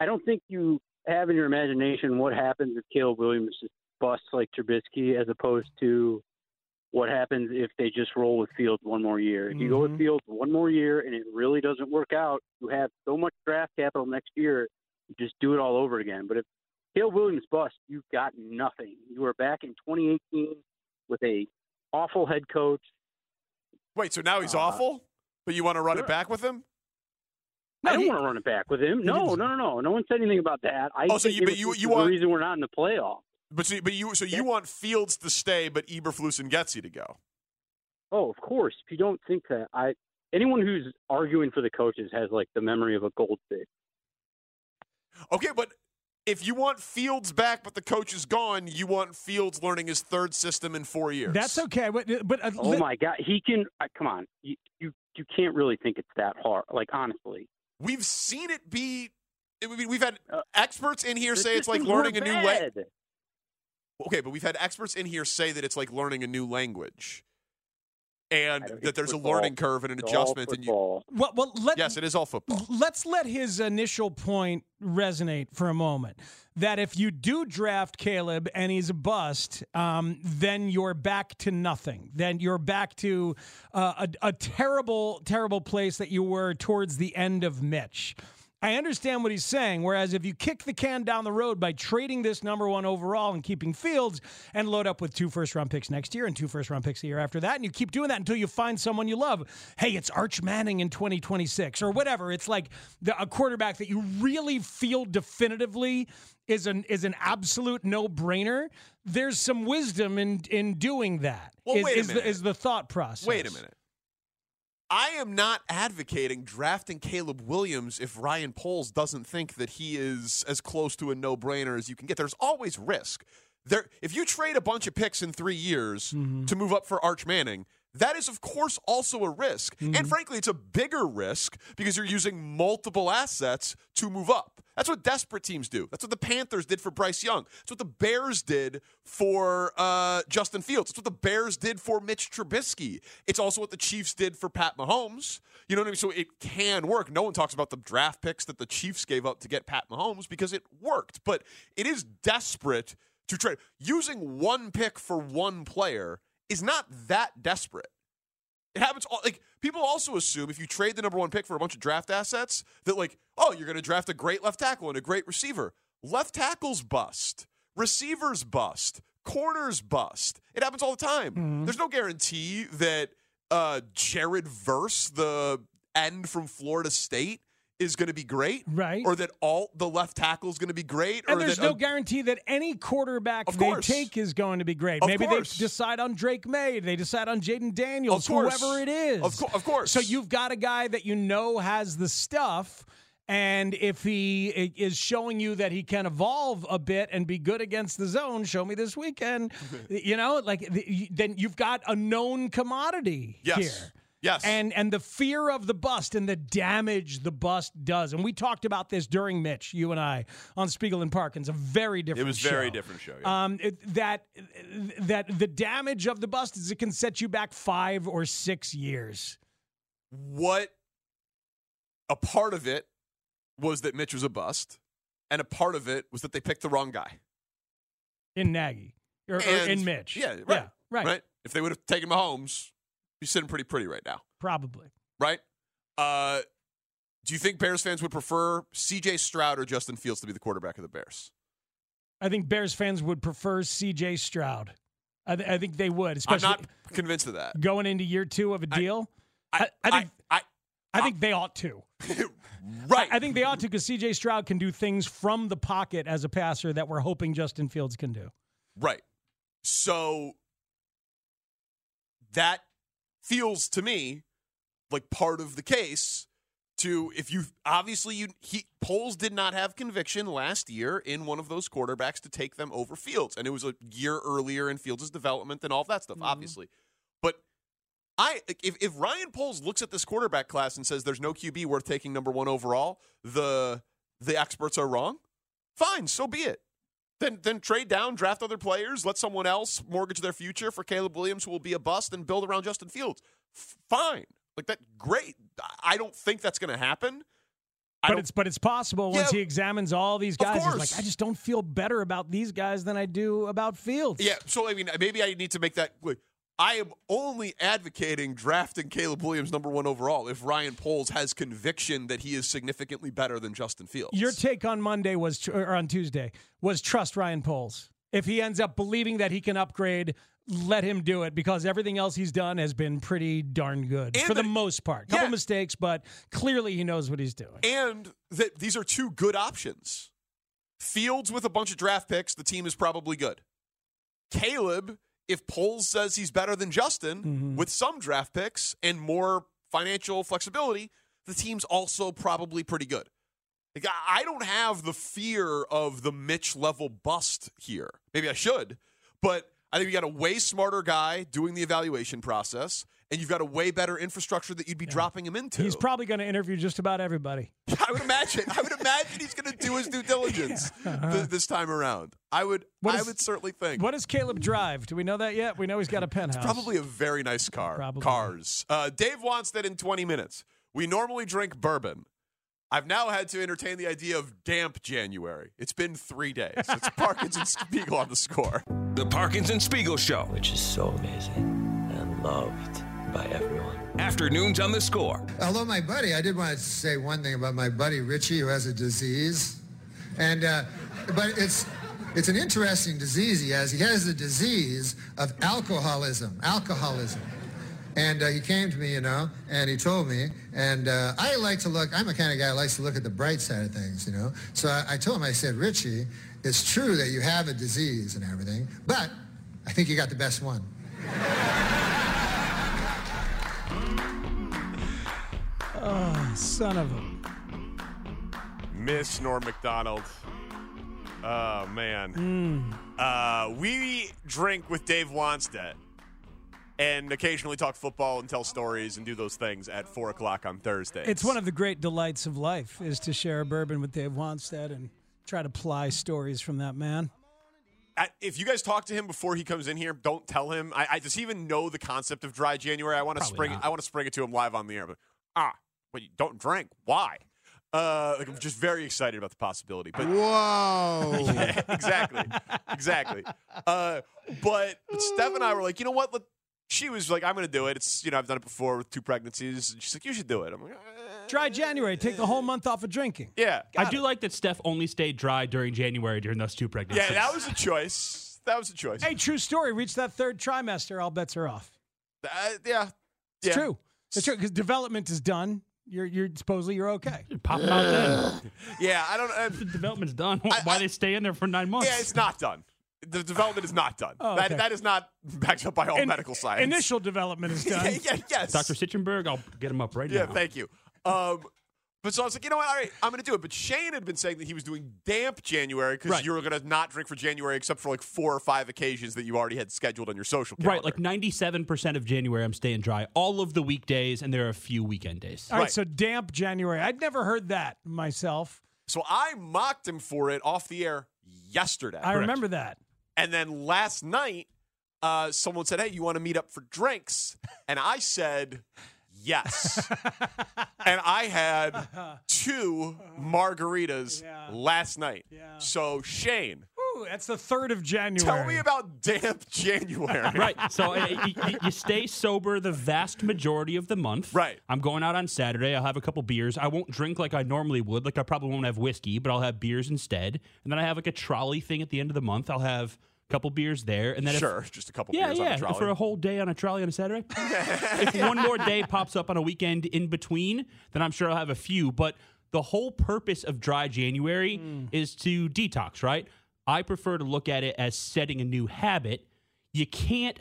[SPEAKER 19] I don't think you have in your imagination what happens if Caleb Williams just busts like Trubisky, as opposed to what happens if they just roll with Fields one more year. If you go with Fields one more year and it really doesn't work out, you have so much draft capital next year, you just do it all over again. But if Caleb Williams bust, you've got nothing. You are back in 2018 with a awful head coach.
[SPEAKER 8] Wait, so now he's
[SPEAKER 19] Uh,
[SPEAKER 8] awful, but you want to run it back with him?
[SPEAKER 19] I don't want to run it back with him. No, no, no, no. No one said anything about that. I
[SPEAKER 8] Oh, so
[SPEAKER 19] think
[SPEAKER 8] you- but
[SPEAKER 19] Eberflus
[SPEAKER 8] you- want
[SPEAKER 19] the reason we're not in the playoff.
[SPEAKER 8] But so, but you so you want Fields to stay, but Eberflus and Getsy to go.
[SPEAKER 19] Oh, of course. If you don't think that, I anyone who's arguing for the coaches has like the memory of a goldfish.
[SPEAKER 8] Okay, but if you want Fields back, but the coach is gone, you want Fields learning his third system in four years.
[SPEAKER 5] That's okay. But, but uh,
[SPEAKER 19] Oh my God, he can. Uh, come on, you, you you can't really think it's that hard. Like honestly,
[SPEAKER 8] We've seen it be. I mean, we've had experts in here say it's like learning a
[SPEAKER 19] were
[SPEAKER 8] new
[SPEAKER 19] bad.
[SPEAKER 8] Language. Okay, but we've had experts in here say that it's like learning a new language, and that there's a learning curve and an
[SPEAKER 19] It's
[SPEAKER 8] adjustment. And you,
[SPEAKER 5] well, well, let,
[SPEAKER 8] yes, it is all football.
[SPEAKER 5] let's let his initial point resonate for a moment. That if you do draft Caleb and he's a bust, um, then you're back to nothing. Then you're back to uh, a, a terrible, terrible place that you were towards the end of Mitch. I understand what he's saying. Whereas if you kick the can down the road by trading this number one overall and keeping Fields and load up with two first round picks next year and two first round picks the year after that, and you keep doing that until you find someone you love. Hey, it's Arch Manning in 2026 or whatever. It's like the, a quarterback that you really feel definitively is an is an absolute no brainer. There's some wisdom in in doing that.
[SPEAKER 8] Well,
[SPEAKER 5] is-
[SPEAKER 8] wait a
[SPEAKER 5] is the, is the thought process.
[SPEAKER 8] Wait a minute. I am not advocating drafting Caleb Williams if Ryan Poles doesn't think that he is as close to a no-brainer as you can get. There's always risk. There, if you trade a bunch of picks in three years
[SPEAKER 5] Mm-hmm.
[SPEAKER 8] to move up for Arch Manning, that is, of course, also a risk. And frankly, it's a bigger risk because you're using multiple assets to move up. That's what desperate teams do. That's what the Panthers did for Bryce Young. That's what the Bears did for uh, Justin Fields. That's what the Bears did for Mitch Trubisky. It's also what the Chiefs did for Pat Mahomes. You know what I mean? So it can work. No one talks about the draft picks that the Chiefs gave up to get Pat Mahomes because it worked. But it is desperate to trade. Using one pick for one player is not that desperate. It happens all like people also assume if you trade the number one pick for a bunch of draft assets that like oh you're going to draft a great left tackle and a great receiver. Left tackles bust, receivers bust, corners bust. It happens all the time. There's no guarantee that uh, Jared Verse, the end from Florida State, is going to be great,
[SPEAKER 5] right?
[SPEAKER 8] Or that all the left tackle is going to be great,
[SPEAKER 5] And
[SPEAKER 8] or
[SPEAKER 5] there's
[SPEAKER 8] that
[SPEAKER 5] no
[SPEAKER 8] a-
[SPEAKER 5] guarantee that any quarterback they take is going to be great.
[SPEAKER 8] Of
[SPEAKER 5] Maybe
[SPEAKER 8] course.
[SPEAKER 5] they decide on Drake Maye. They decide on Jayden Daniels, whoever it is.
[SPEAKER 8] Of cour- of course.
[SPEAKER 5] So you've got a guy that you know has the stuff. And if he is showing you that he can evolve a bit and be good against the zone, show me this weekend. you know, like the- then you've got a known commodity
[SPEAKER 8] Yes.
[SPEAKER 5] here.
[SPEAKER 8] Yes.
[SPEAKER 5] And and the fear of the bust and the damage the bust does. And we talked about this during Mitch, you and I, on Spiegel and Parkins, a very different show.
[SPEAKER 8] It was very different show, yeah.
[SPEAKER 5] Um, it, that that the damage of the bust is it can set you back five or six years.
[SPEAKER 8] what a part of it was that Mitch was a bust, and a part of it was that they picked the wrong guy.
[SPEAKER 5] In Nagy. Or, or in Mitch.
[SPEAKER 8] Yeah, right.
[SPEAKER 5] Yeah, right.
[SPEAKER 8] Right. If they would have taken Mahomes, he's sitting pretty pretty right now.
[SPEAKER 5] Probably.
[SPEAKER 8] Right? Uh do you think Bears fans would prefer CJ Stroud or Justin Fields to be the quarterback of the Bears?
[SPEAKER 5] I think Bears fans would prefer CJ Stroud. I, th- I think they would,
[SPEAKER 8] I'm not convinced of that.
[SPEAKER 5] going into year two of a deal. I, I, think
[SPEAKER 8] I,
[SPEAKER 5] I think they ought to.
[SPEAKER 8] right.
[SPEAKER 5] I, I think they ought to because CJ Stroud can do things from the pocket as a passer that we're hoping Justin Fields can do.
[SPEAKER 8] Right. So that feels to me like part of the case to if you obviously you he Poles did not have conviction last year in one of those quarterbacks to take them over Fields and it was a year earlier in Fields' development and all that stuff mm-hmm. obviously. But I if if Ryan Poles looks at this quarterback class and says there's no QB worth taking number 1 overall, the the experts are wrong. Fine, so be it. Then then trade down, draft other players, let someone else mortgage their future for Caleb Williams, who will be a bust, and build around Justin Fields. F- fine, like that, great. I don't think that's going to happen. I
[SPEAKER 5] But it's but it's possible once he examines all these guys. He's like, I just don't feel better about these guys than I do about Fields.
[SPEAKER 8] Yeah, so I mean, maybe I need to make that. Like, I am only advocating drafting Caleb Williams number one overall if Ryan Poles has conviction that he is significantly better than Justin Fields.
[SPEAKER 5] Your take on Monday was or on Tuesday was trust Ryan Poles. If he ends up believing that he can upgrade, let him do it because everything else he's done has been pretty darn good for the most part. Couple
[SPEAKER 8] Yeah.
[SPEAKER 5] mistakes, but clearly he knows what he's doing.
[SPEAKER 8] and that these are two good options. Fields with a bunch of draft picks, the team is probably good. Caleb, if Poles says he's better than Justin
[SPEAKER 5] Mm-hmm.
[SPEAKER 8] with some draft picks and more financial flexibility, the team's also probably pretty good. Like, I don't have the fear of the Mitch level bust here. Maybe I should, but I think you got a way smarter guy doing the evaluation process, and you've got a way better infrastructure that you'd be dropping him into.
[SPEAKER 5] He's probably going to interview just about everybody.
[SPEAKER 8] I would imagine. I would imagine he's going to do his due diligence th- this time around. I would.
[SPEAKER 5] What
[SPEAKER 8] I
[SPEAKER 5] is-
[SPEAKER 8] would certainly think.
[SPEAKER 5] What does Caleb drive? Do we know that yet? We know he's got a penthouse.
[SPEAKER 8] Probably a very nice car.
[SPEAKER 5] Probably.
[SPEAKER 8] Cars. Uh, Dave wants that in 20 minutes. We normally drink bourbon. I've now had to entertain the idea of damp January. It's been three days. It's Parkins and Spiegel on the score.
[SPEAKER 1] The Parkinson Spiegel Show.
[SPEAKER 20] Which is so amazing and loved by everyone.
[SPEAKER 1] Afternoons on the score.
[SPEAKER 21] Although my buddy, I did want to say one thing about my buddy Richie, who has a disease, and uh, but it's it's an interesting disease he has. He has the disease of alcoholism. Alcoholism. And uh, he came to me, you know, and he told me, and uh, I like to look, I'm the kind of guy who likes to look at the bright side of things, you know. So I, I told him, I said, Richie, it's true that you have a disease and everything, but I think you got the best one.
[SPEAKER 5] Oh, son of a.
[SPEAKER 8] Miss Norm Macdonald. Oh man.
[SPEAKER 5] Mm.
[SPEAKER 8] Uh, we drink with Dave Wannstedt. And occasionally talk football and tell stories and do those things at four o'clock on Thursday.
[SPEAKER 5] It's one of the great delights of life is to share a bourbon with Dave Wannstedt and try to ply stories from that man.
[SPEAKER 8] I, if you guys talk to him before he comes in here, don't tell him. I, I does he even know the concept of dry January? I want to spring.
[SPEAKER 9] not.
[SPEAKER 8] I want to spring it to him live on the air. But ah, but you don't drink. Why? Uh, like I'm just very excited about the possibility. But
[SPEAKER 22] Whoa.
[SPEAKER 8] Yeah, exactly, exactly. Uh, but, but Steph and I were like, you know what? Let, she was like, I'm going to do it. It's you know I've done it before with two pregnancies. And she's like, you should do it. I'm like, "Eh."
[SPEAKER 5] Dry January, take the whole month off of drinking.
[SPEAKER 8] yeah,
[SPEAKER 9] I
[SPEAKER 8] got
[SPEAKER 9] do like that Steph only stayed dry during January during those two pregnancies.
[SPEAKER 8] Yeah, that was a choice. That was a choice.
[SPEAKER 5] Hey, true story. Reach that third trimester, all bets are off.
[SPEAKER 8] Uh, yeah,
[SPEAKER 5] It's
[SPEAKER 8] yeah.
[SPEAKER 5] true. It's true because development is done. You're, you're supposedly you're okay.
[SPEAKER 9] Pop it out then.
[SPEAKER 8] Yeah, I don't. Uh,
[SPEAKER 9] the development's done. Why they stay in there for nine months?
[SPEAKER 8] Yeah, it's not done. The development is not done.
[SPEAKER 5] Oh,
[SPEAKER 8] that, that is not backed up by all
[SPEAKER 5] In-
[SPEAKER 8] medical science.
[SPEAKER 5] Initial development is done.
[SPEAKER 8] yeah, yeah, yes.
[SPEAKER 9] Dr. Sitchenberg, I'll get him up right
[SPEAKER 8] Yeah,
[SPEAKER 9] now.
[SPEAKER 8] thank you. Um, but so I was like, you know what? All right, I'm going to do it. But Shane had been saying that he was doing damp January because
[SPEAKER 9] Right.
[SPEAKER 8] you were going to not drink for January except for like four or five occasions that you already had scheduled on your social calendar.
[SPEAKER 9] Right, like 97% of January, I'm staying dry. All of the weekdays, and there are a few weekend days.
[SPEAKER 5] All right, so damp January. I'd never heard that myself.
[SPEAKER 8] So I mocked him for it off the air yesterday.
[SPEAKER 5] I remember that.
[SPEAKER 8] And then last night, uh, someone said, "Hey, you want to meet up for drinks?" And I said, "Yes." and I had two margaritas last night. So Shane,
[SPEAKER 5] Ooh, that's the third of January.
[SPEAKER 8] tell me about damp January.
[SPEAKER 9] right. So uh, you, you- you stay sober the vast majority of the month.
[SPEAKER 8] Right.
[SPEAKER 9] I'm going out on Saturday. I'll have a couple beers. I won't drink like I normally would. Like I probably won't have whiskey, but I'll have beers instead. And then I have like a trolley thing at the end of the month. I'll have a couple beers there. And then if-
[SPEAKER 8] Sure, just a couple
[SPEAKER 9] yeah,
[SPEAKER 8] beers
[SPEAKER 9] yeah,
[SPEAKER 8] on a trolley.
[SPEAKER 9] for a whole day on a trolley on a Saturday. if one more day pops up on a weekend in between, then I'm sure I'll have a few. But the whole purpose of dry January is to detox, right? I prefer to look at it as setting a new habit. You can't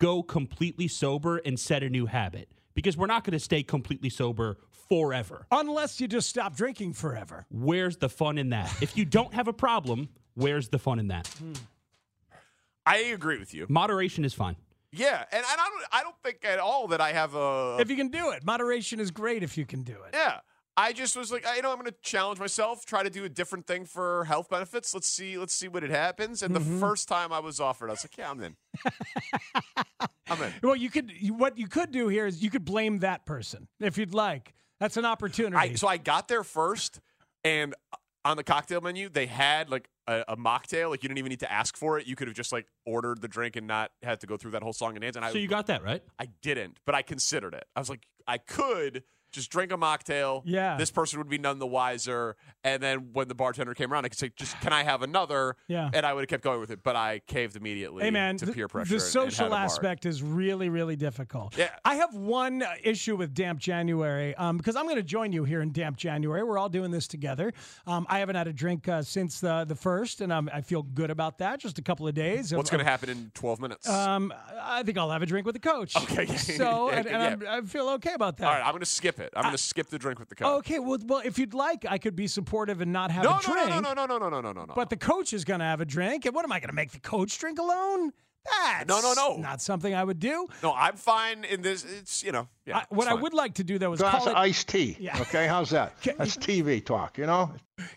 [SPEAKER 9] go completely sober and set a new habit because we're not going to stay completely sober forever.
[SPEAKER 5] Unless you just stop drinking forever.
[SPEAKER 9] Where's the fun in that? if you don't have a problem, where's the fun in that? Hmm.
[SPEAKER 8] I agree with you.
[SPEAKER 9] Moderation is fine.
[SPEAKER 8] Yeah, and, and I don't I don't think at all that I have a
[SPEAKER 5] If you can do it, moderation is great if you can do it.
[SPEAKER 8] Yeah. I just was like, I- you know, I'm going to challenge myself, try to do a different thing for health benefits. Let's see, let's see what it happens. And
[SPEAKER 5] Mm-hmm.
[SPEAKER 8] the first time I was offered, I was like, yeah, I'm in. I'm in.
[SPEAKER 5] Well, you could. What you could do here is you could blame that person if you'd like. That's an opportunity.
[SPEAKER 8] I, so I got there first, and on the cocktail menu, they had like a, a mocktail. Like you didn't even need to ask for it. You could have just like ordered the drink and not had to go through that whole song and dance. And I,
[SPEAKER 9] So you got that, right?
[SPEAKER 8] I didn't, but I considered it. I was like, I could just drink a mocktail.
[SPEAKER 5] Yeah.
[SPEAKER 8] This person would be none the wiser. And then when the bartender came around, I could say, just can I have another?
[SPEAKER 5] Yeah.
[SPEAKER 8] And I would have kept going with it, but I caved immediately
[SPEAKER 5] Hey man,
[SPEAKER 8] to
[SPEAKER 5] the,
[SPEAKER 8] peer pressure.
[SPEAKER 5] the social aspect is really, really difficult.
[SPEAKER 8] Yeah.
[SPEAKER 5] I have one uh, issue with Damp January um, because I'm going to join you here in Damp January. We're all doing this together. Um, I haven't had a drink uh, since the the first, and um, I feel good about that. Just a couple of days.
[SPEAKER 8] What's going to happen in 12 minutes?
[SPEAKER 5] Um, I think I'll have a drink with the coach.
[SPEAKER 8] Okay.
[SPEAKER 5] So,
[SPEAKER 8] Yeah,
[SPEAKER 5] and, and
[SPEAKER 8] yeah.
[SPEAKER 5] I'm, I feel okay about that.
[SPEAKER 8] All right, I'm going to skip it. I'm going to skip the drink with the coach.
[SPEAKER 5] Okay, well, well, if you'd like, I could be supportive and not have
[SPEAKER 8] no,
[SPEAKER 5] a drink.
[SPEAKER 8] no, no, no, no, no, no, no, no, no.
[SPEAKER 5] But the coach is going to have a drink, and what am I going to make the coach drink alone? That's
[SPEAKER 8] No, no, no.
[SPEAKER 5] not something I would do.
[SPEAKER 8] No, I'm fine in this. It's, you know, yeah.
[SPEAKER 5] I, what
[SPEAKER 8] it's
[SPEAKER 5] I would like to do though is
[SPEAKER 22] Glass
[SPEAKER 5] call it.
[SPEAKER 22] iced tea.
[SPEAKER 5] Yeah.
[SPEAKER 22] Okay, how's that? That's TV talk, you know?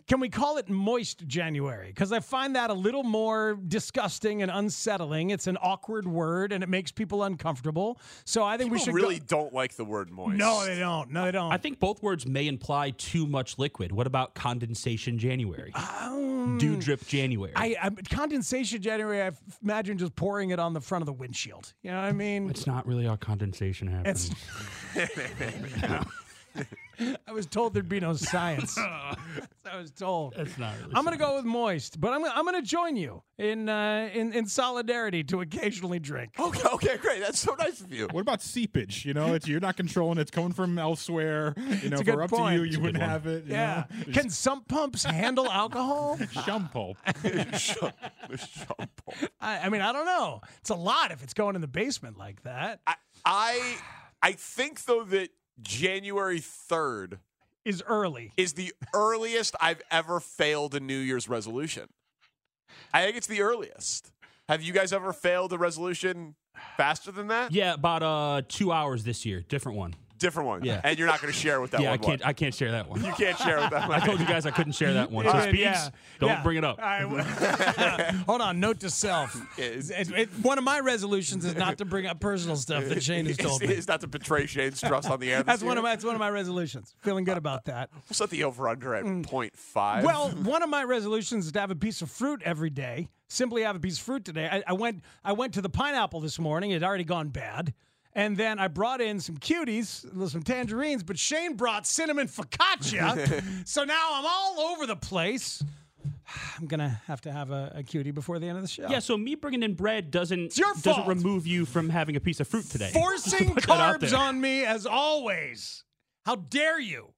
[SPEAKER 5] Can we call it moist January? Because I find that a little more disgusting and unsettling. It's an awkward word, and it makes people uncomfortable. So I think we
[SPEAKER 8] People
[SPEAKER 5] should
[SPEAKER 8] really
[SPEAKER 5] Go,
[SPEAKER 8] don't like the word moist.
[SPEAKER 5] no, they don't. No, they don't.
[SPEAKER 9] I think both words may imply too much liquid. What about condensation January? Um, Dew drip January.
[SPEAKER 5] I, I condensation January. I imagine just pouring it on the front of the windshield. You know what I mean?
[SPEAKER 9] it's not really how condensation happens.
[SPEAKER 5] It's. I was told there'd be no science. I was told.
[SPEAKER 9] That's not really
[SPEAKER 5] I'm going to go with moist, but I'm gonna, I'm going to join you in uh, in in solidarity to occasionally drink.
[SPEAKER 8] Okay, okay, great. That's so nice of you.
[SPEAKER 17] What about seepage? You know, it's you're not controlling. It's coming from elsewhere. You know,
[SPEAKER 5] a
[SPEAKER 17] if
[SPEAKER 5] good
[SPEAKER 17] we're up
[SPEAKER 5] point.
[SPEAKER 17] to you, you wouldn't have it. you
[SPEAKER 5] Yeah.
[SPEAKER 17] know?
[SPEAKER 5] Can sump pumps handle alcohol?
[SPEAKER 17] Shumpulp.
[SPEAKER 5] I, I mean, I don't know. It's a lot if it's going in the basement like that.
[SPEAKER 8] I, I, I think though that January 3rd
[SPEAKER 5] Is early.
[SPEAKER 8] is the earliest I've ever failed a New Year's resolution. I think it's the earliest. Have you guys ever failed a resolution faster than that?
[SPEAKER 9] Yeah, about uh two hours this year. Different one.
[SPEAKER 8] Different one.
[SPEAKER 9] Yeah.
[SPEAKER 8] And you're not going to share with that
[SPEAKER 9] yeah,
[SPEAKER 8] one.
[SPEAKER 9] I can't. I can't share that one.
[SPEAKER 8] You can't share with that one.
[SPEAKER 9] I told you guys I couldn't share that one. So
[SPEAKER 5] Yeah,
[SPEAKER 9] Speaks,
[SPEAKER 5] yeah,
[SPEAKER 9] don't
[SPEAKER 5] yeah.
[SPEAKER 9] bring it up.
[SPEAKER 5] All right, well- Hold on. Note to self. It- it- one of my resolutions is not to bring up personal stuff that Shane has told me.
[SPEAKER 8] It's not to betray Shane's trust on the air. this
[SPEAKER 5] That's one of my. That's one of my resolutions. Feeling good uh, about that.
[SPEAKER 8] Uh, we'll set the over under at mm. 0.5.
[SPEAKER 5] Well, one of my resolutions is to have a piece of fruit every day. Simply have a piece of fruit today. I, I went. I went to the pineapple this morning. It had already gone bad. And then I brought in some cuties, some tangerines, but Shane brought cinnamon focaccia. so now I'm all over the place. I'm gonna have to have a, a cutie before the end of the show.
[SPEAKER 9] Yeah, so me bringing in bread doesn't doesn't remove you from having a piece of fruit today.
[SPEAKER 5] Forcing
[SPEAKER 9] Put that out
[SPEAKER 5] carbs on me as always. How dare you?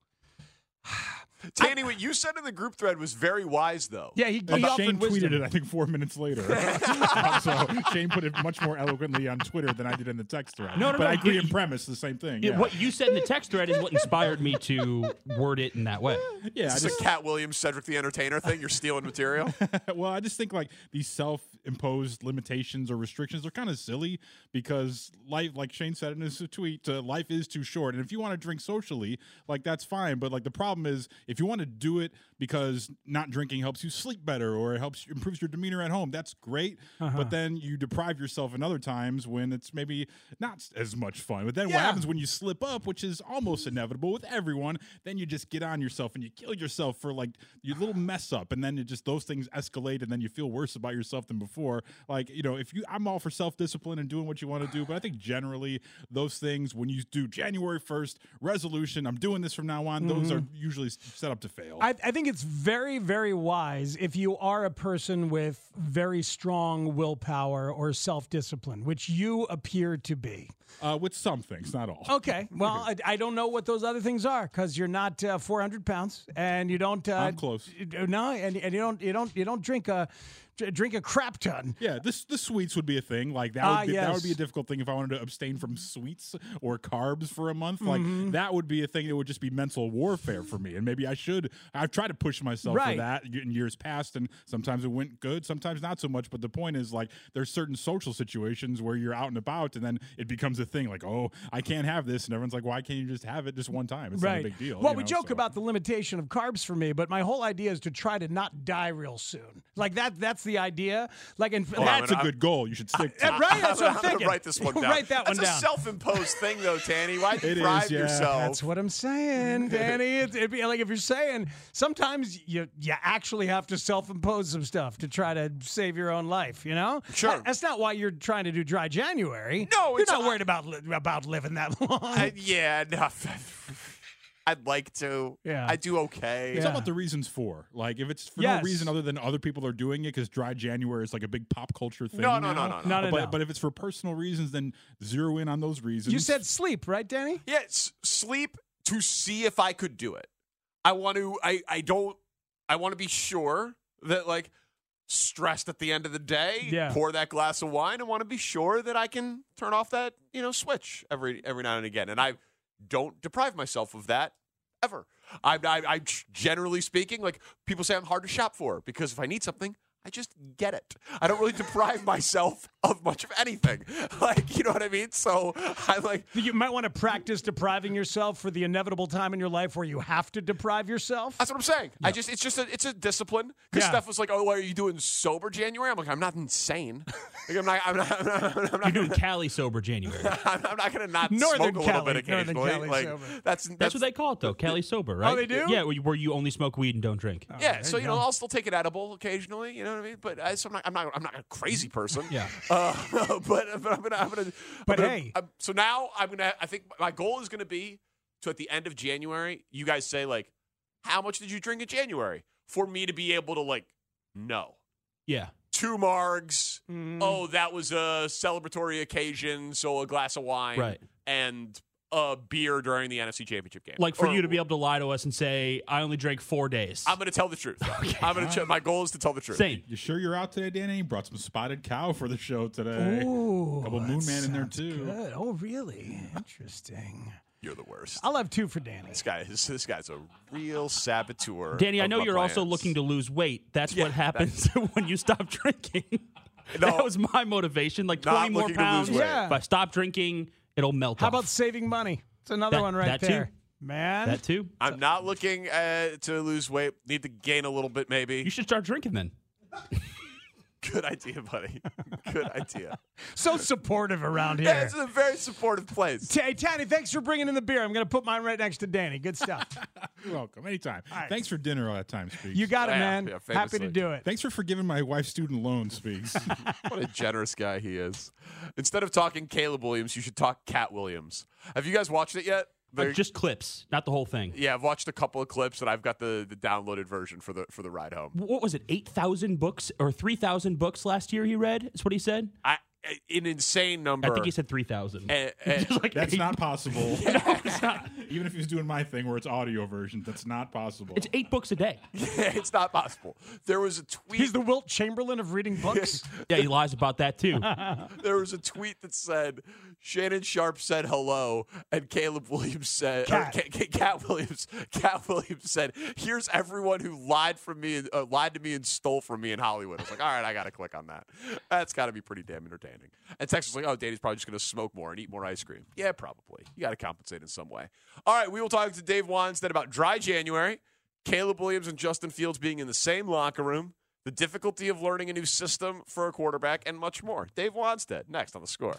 [SPEAKER 8] Tanny, what you said in the group thread was very wise, though.
[SPEAKER 5] Yeah, he,
[SPEAKER 17] And Shane tweeted it, I think, four minutes later. so Shane put it much more eloquently on Twitter than I did in the text thread.
[SPEAKER 9] No, no,
[SPEAKER 17] but
[SPEAKER 9] no,
[SPEAKER 17] I agree in premise, the same thing.
[SPEAKER 9] Yeah,
[SPEAKER 17] Yeah.
[SPEAKER 9] What you said in the text thread is what inspired me to word it in that way.
[SPEAKER 17] Yeah, I
[SPEAKER 8] Is this
[SPEAKER 17] just-
[SPEAKER 8] a Katt Williams, Cedric the Entertainer thing? You're stealing material?
[SPEAKER 17] well, I just think like these self-imposed limitations or restrictions are kind of silly because life, like Shane said in his tweet, uh, life is too short. And if you want to drink socially, like that's fine. But like the problem is, if you want to do it because not drinking helps you sleep better or it helps improves your demeanor at home, that's great.
[SPEAKER 5] Uh-huh.
[SPEAKER 17] But then you deprive yourself in other times when it's maybe not as much fun. But then what happens when you slip up, which is almost inevitable with everyone? Then you just get on yourself and you kill yourself for like your little mess up, and then it just those things escalate, and then you feel worse about yourself than before. Like you know, if you, I'm all for self discipline and doing what you want to do, but I think generally those things when you do January first resolution, I'm doing this from now on. Those are usually set up to fail.
[SPEAKER 5] I, I think it's very, very wise if you are a person with very strong willpower or self discipline, which you appear to be.
[SPEAKER 17] Uh, with some things, not all.
[SPEAKER 5] Okay. Well, I, I don't know what those other things are because you're not uh, 400 pounds and you don't. Uh,
[SPEAKER 17] I'm close.
[SPEAKER 5] No, and, and you don't. You don't. You don't drink a dr- drink a crap ton.
[SPEAKER 17] Yeah, this the sweets would be a thing. Like that
[SPEAKER 5] Ah,
[SPEAKER 17] would be, that would be a difficult thing if I wanted to abstain from sweets or carbs for a month. Like
[SPEAKER 5] Mhm.
[SPEAKER 17] that would be a thing that would just be mental warfare for me. And maybe I should. I've tried to push myself
[SPEAKER 5] Right.
[SPEAKER 17] for that in years past, and sometimes it went good, sometimes not so much. But the point is, like, there's certain social situations where you're out and about, and then it becomes a thing. Like, oh, I can't have this, and everyone's like, why can't you just have it just one time? It's not a big deal.
[SPEAKER 5] Well,
[SPEAKER 17] you
[SPEAKER 5] we joke
[SPEAKER 17] so.
[SPEAKER 5] about the limitation of carbs for me, but my whole idea is to try to not die real soon. Like that. That's the idea. Like, in,
[SPEAKER 17] Well, that's a good goal. You should stick to.
[SPEAKER 5] Uh, right? That's what I'm
[SPEAKER 8] I'm
[SPEAKER 5] thinking.
[SPEAKER 8] write this one down.
[SPEAKER 5] Write that
[SPEAKER 8] That's
[SPEAKER 5] one
[SPEAKER 8] a self-imposed thing, though, Tanny. Why
[SPEAKER 17] It is,
[SPEAKER 8] deprive
[SPEAKER 17] yeah.
[SPEAKER 8] yourself?
[SPEAKER 5] That's what I'm saying, Danny. It's, it'd be like if you're saying sometimes you you actually have to self-impose some stuff to try to save your own life. You know,
[SPEAKER 8] Sure.
[SPEAKER 5] That- that's not why you're trying to do dry January.
[SPEAKER 8] No,
[SPEAKER 5] you're
[SPEAKER 8] it's
[SPEAKER 5] not
[SPEAKER 8] not-
[SPEAKER 5] worried about about living that long.
[SPEAKER 8] I, yeah, no, I'd like to.
[SPEAKER 5] Yeah.
[SPEAKER 8] I do okay.
[SPEAKER 17] It's all about the reasons for. Like, if it's for
[SPEAKER 5] Yes.
[SPEAKER 17] no reason other than other people are doing it, because dry January is like a big pop culture thing.
[SPEAKER 8] No, no,
[SPEAKER 17] now.
[SPEAKER 8] no, no, no.
[SPEAKER 5] No, no,
[SPEAKER 17] but, but if it's for personal reasons, then zero in on those reasons.
[SPEAKER 5] you said sleep, right, Danny?
[SPEAKER 8] Yeah, s- sleep to see if I could do it. I want to. I. I don't. I want to be sure that like stressed at the end of the day.
[SPEAKER 5] Yeah.
[SPEAKER 8] Pour that glass of wine. I want to be sure that I can turn off that you know switch every every now and again. And I don't deprive myself of that ever. I, I, I generally speaking, like people say, I'm hard to shop for because if I need something. I just get it. I don't really deprive myself of much of anything. Like, you know what I mean? So I'm like,
[SPEAKER 5] You might want to practice depriving yourself for the inevitable time in your life where you have to deprive yourself.
[SPEAKER 8] That's what I'm saying. I just it's just a it's a discipline. Because
[SPEAKER 5] Yeah.
[SPEAKER 8] Steph was like, "Oh, what are you doing sober January?" I'm like, "I'm not insane. Like, I'm not. I'm not. I'm not, I'm not,
[SPEAKER 9] You're doing Cali sober January.
[SPEAKER 8] I'm, I'm not gonna not
[SPEAKER 5] Northern
[SPEAKER 8] smoke a little
[SPEAKER 5] Cali,
[SPEAKER 8] bit
[SPEAKER 5] Northern
[SPEAKER 8] occasionally.
[SPEAKER 5] Cali
[SPEAKER 8] like
[SPEAKER 5] sober.
[SPEAKER 8] that's that's,
[SPEAKER 9] That's what they call it, though. Cali sober, right?
[SPEAKER 5] Oh, they do?
[SPEAKER 9] Yeah, where you, where you only smoke weed and don't drink.
[SPEAKER 8] Oh, yeah. So you know, I'll still take an edible occasionally. You know what I mean? But I, so I'm not. I'm not. I'm not a crazy person.
[SPEAKER 9] Yeah.
[SPEAKER 8] Uh, but, but I'm gonna. I'm gonna.
[SPEAKER 5] But
[SPEAKER 8] I'm gonna-
[SPEAKER 5] hey.
[SPEAKER 8] I'm- so now I'm gonna. I think my goal is gonna be to at the end of January, you guys say like, how much did you drink in January? For me to be able to like, know.
[SPEAKER 9] Yeah.
[SPEAKER 8] two margs.
[SPEAKER 5] Mm.
[SPEAKER 8] Oh, that was a celebratory occasion, so a glass of wine,
[SPEAKER 9] Right.
[SPEAKER 8] and a beer during the NFC Championship game.
[SPEAKER 9] Like for
[SPEAKER 8] Or-
[SPEAKER 9] you to be able to lie to us and say, I only drank four days.
[SPEAKER 8] I'm going to tell the truth. I'm going to. Ch- my goal is to tell the truth.
[SPEAKER 9] Same.
[SPEAKER 17] You sure you're out today, Danny? You brought some spotted cow for the show today.
[SPEAKER 5] Ooh,
[SPEAKER 17] Couple Moon
[SPEAKER 5] that
[SPEAKER 17] Man in there too.
[SPEAKER 5] Good. Oh, really? Interesting.
[SPEAKER 8] You're the worst.
[SPEAKER 5] I'll have two for Danny.
[SPEAKER 8] This guy is this guy's a real saboteur.
[SPEAKER 9] Danny, I know you're also looking to lose weight. That's
[SPEAKER 8] Yeah,
[SPEAKER 9] what happens when you stop drinking. That was my motivation. Like 20 more
[SPEAKER 8] looking to lose
[SPEAKER 9] pounds.
[SPEAKER 5] Yeah.
[SPEAKER 9] If I stop drinking, it'll melt
[SPEAKER 5] How
[SPEAKER 9] off.
[SPEAKER 5] about saving money? It's another
[SPEAKER 9] That-
[SPEAKER 5] one right
[SPEAKER 9] that too.
[SPEAKER 5] there. Man.
[SPEAKER 9] that too?
[SPEAKER 8] I'm not looking uh, to lose weight. Need to gain a little bit, maybe.
[SPEAKER 9] You should start drinking then.
[SPEAKER 8] Good idea, buddy. Good idea.
[SPEAKER 5] so supportive around
[SPEAKER 8] Yeah,
[SPEAKER 5] here.
[SPEAKER 8] it's a very supportive place.
[SPEAKER 5] T- Hey, Tanny, thanks for bringing in the beer. I'm going to put mine right next to Danny. Good stuff.
[SPEAKER 17] You're welcome. Anytime. Thanks for dinner all that time, Speaks.
[SPEAKER 5] you got it,
[SPEAKER 8] Yeah,
[SPEAKER 5] man.
[SPEAKER 8] yeah,
[SPEAKER 5] Happy to do it.
[SPEAKER 17] Thanks for forgiving my wife's student loan, Speaks.
[SPEAKER 8] What a generous guy he is. Instead of talking Caleb Williams, you should talk Katt Williams. Have you guys watched it yet? They're-
[SPEAKER 9] just clips, not the whole thing.
[SPEAKER 8] yeah, I've watched a couple of clips, and I've got the, the downloaded version for the for the ride home.
[SPEAKER 9] What was it? 8,000 books or 3,000 books last year he read? Is what he said?
[SPEAKER 8] I an insane number.
[SPEAKER 9] I think he said 3,000.
[SPEAKER 8] Eh, eh,
[SPEAKER 17] That's not possible. no, not. Even if he was doing my thing where it's audio version, that's not possible.
[SPEAKER 9] It's eight books a day.
[SPEAKER 8] it's not possible. There was a tweet.
[SPEAKER 5] He's the Wilt Chamberlain of reading books.
[SPEAKER 9] Yeah, he lies about that too.
[SPEAKER 8] there was a tweet that said Shannon Sharpe said hello, and Caleb Williams said,
[SPEAKER 5] Katt.
[SPEAKER 8] Ca- Ca- Katt Williams, Katt Williams said, "Here's everyone who lied from me, uh, lied to me, and stole from me in Hollywood." I was like, "All right, I got to click on that. That's got to be pretty damn entertaining." And Tex was like, "Oh, Danny's probably just going to smoke more and eat more ice cream." Yeah, probably. You got to compensate in some way. All right, we will talk to Dave Wannstedt about dry January, Caleb Williams and Justin Fields being in the same locker room. The difficulty of learning a new system for a quarterback, and much more. Dave Wannstedt, next on the score.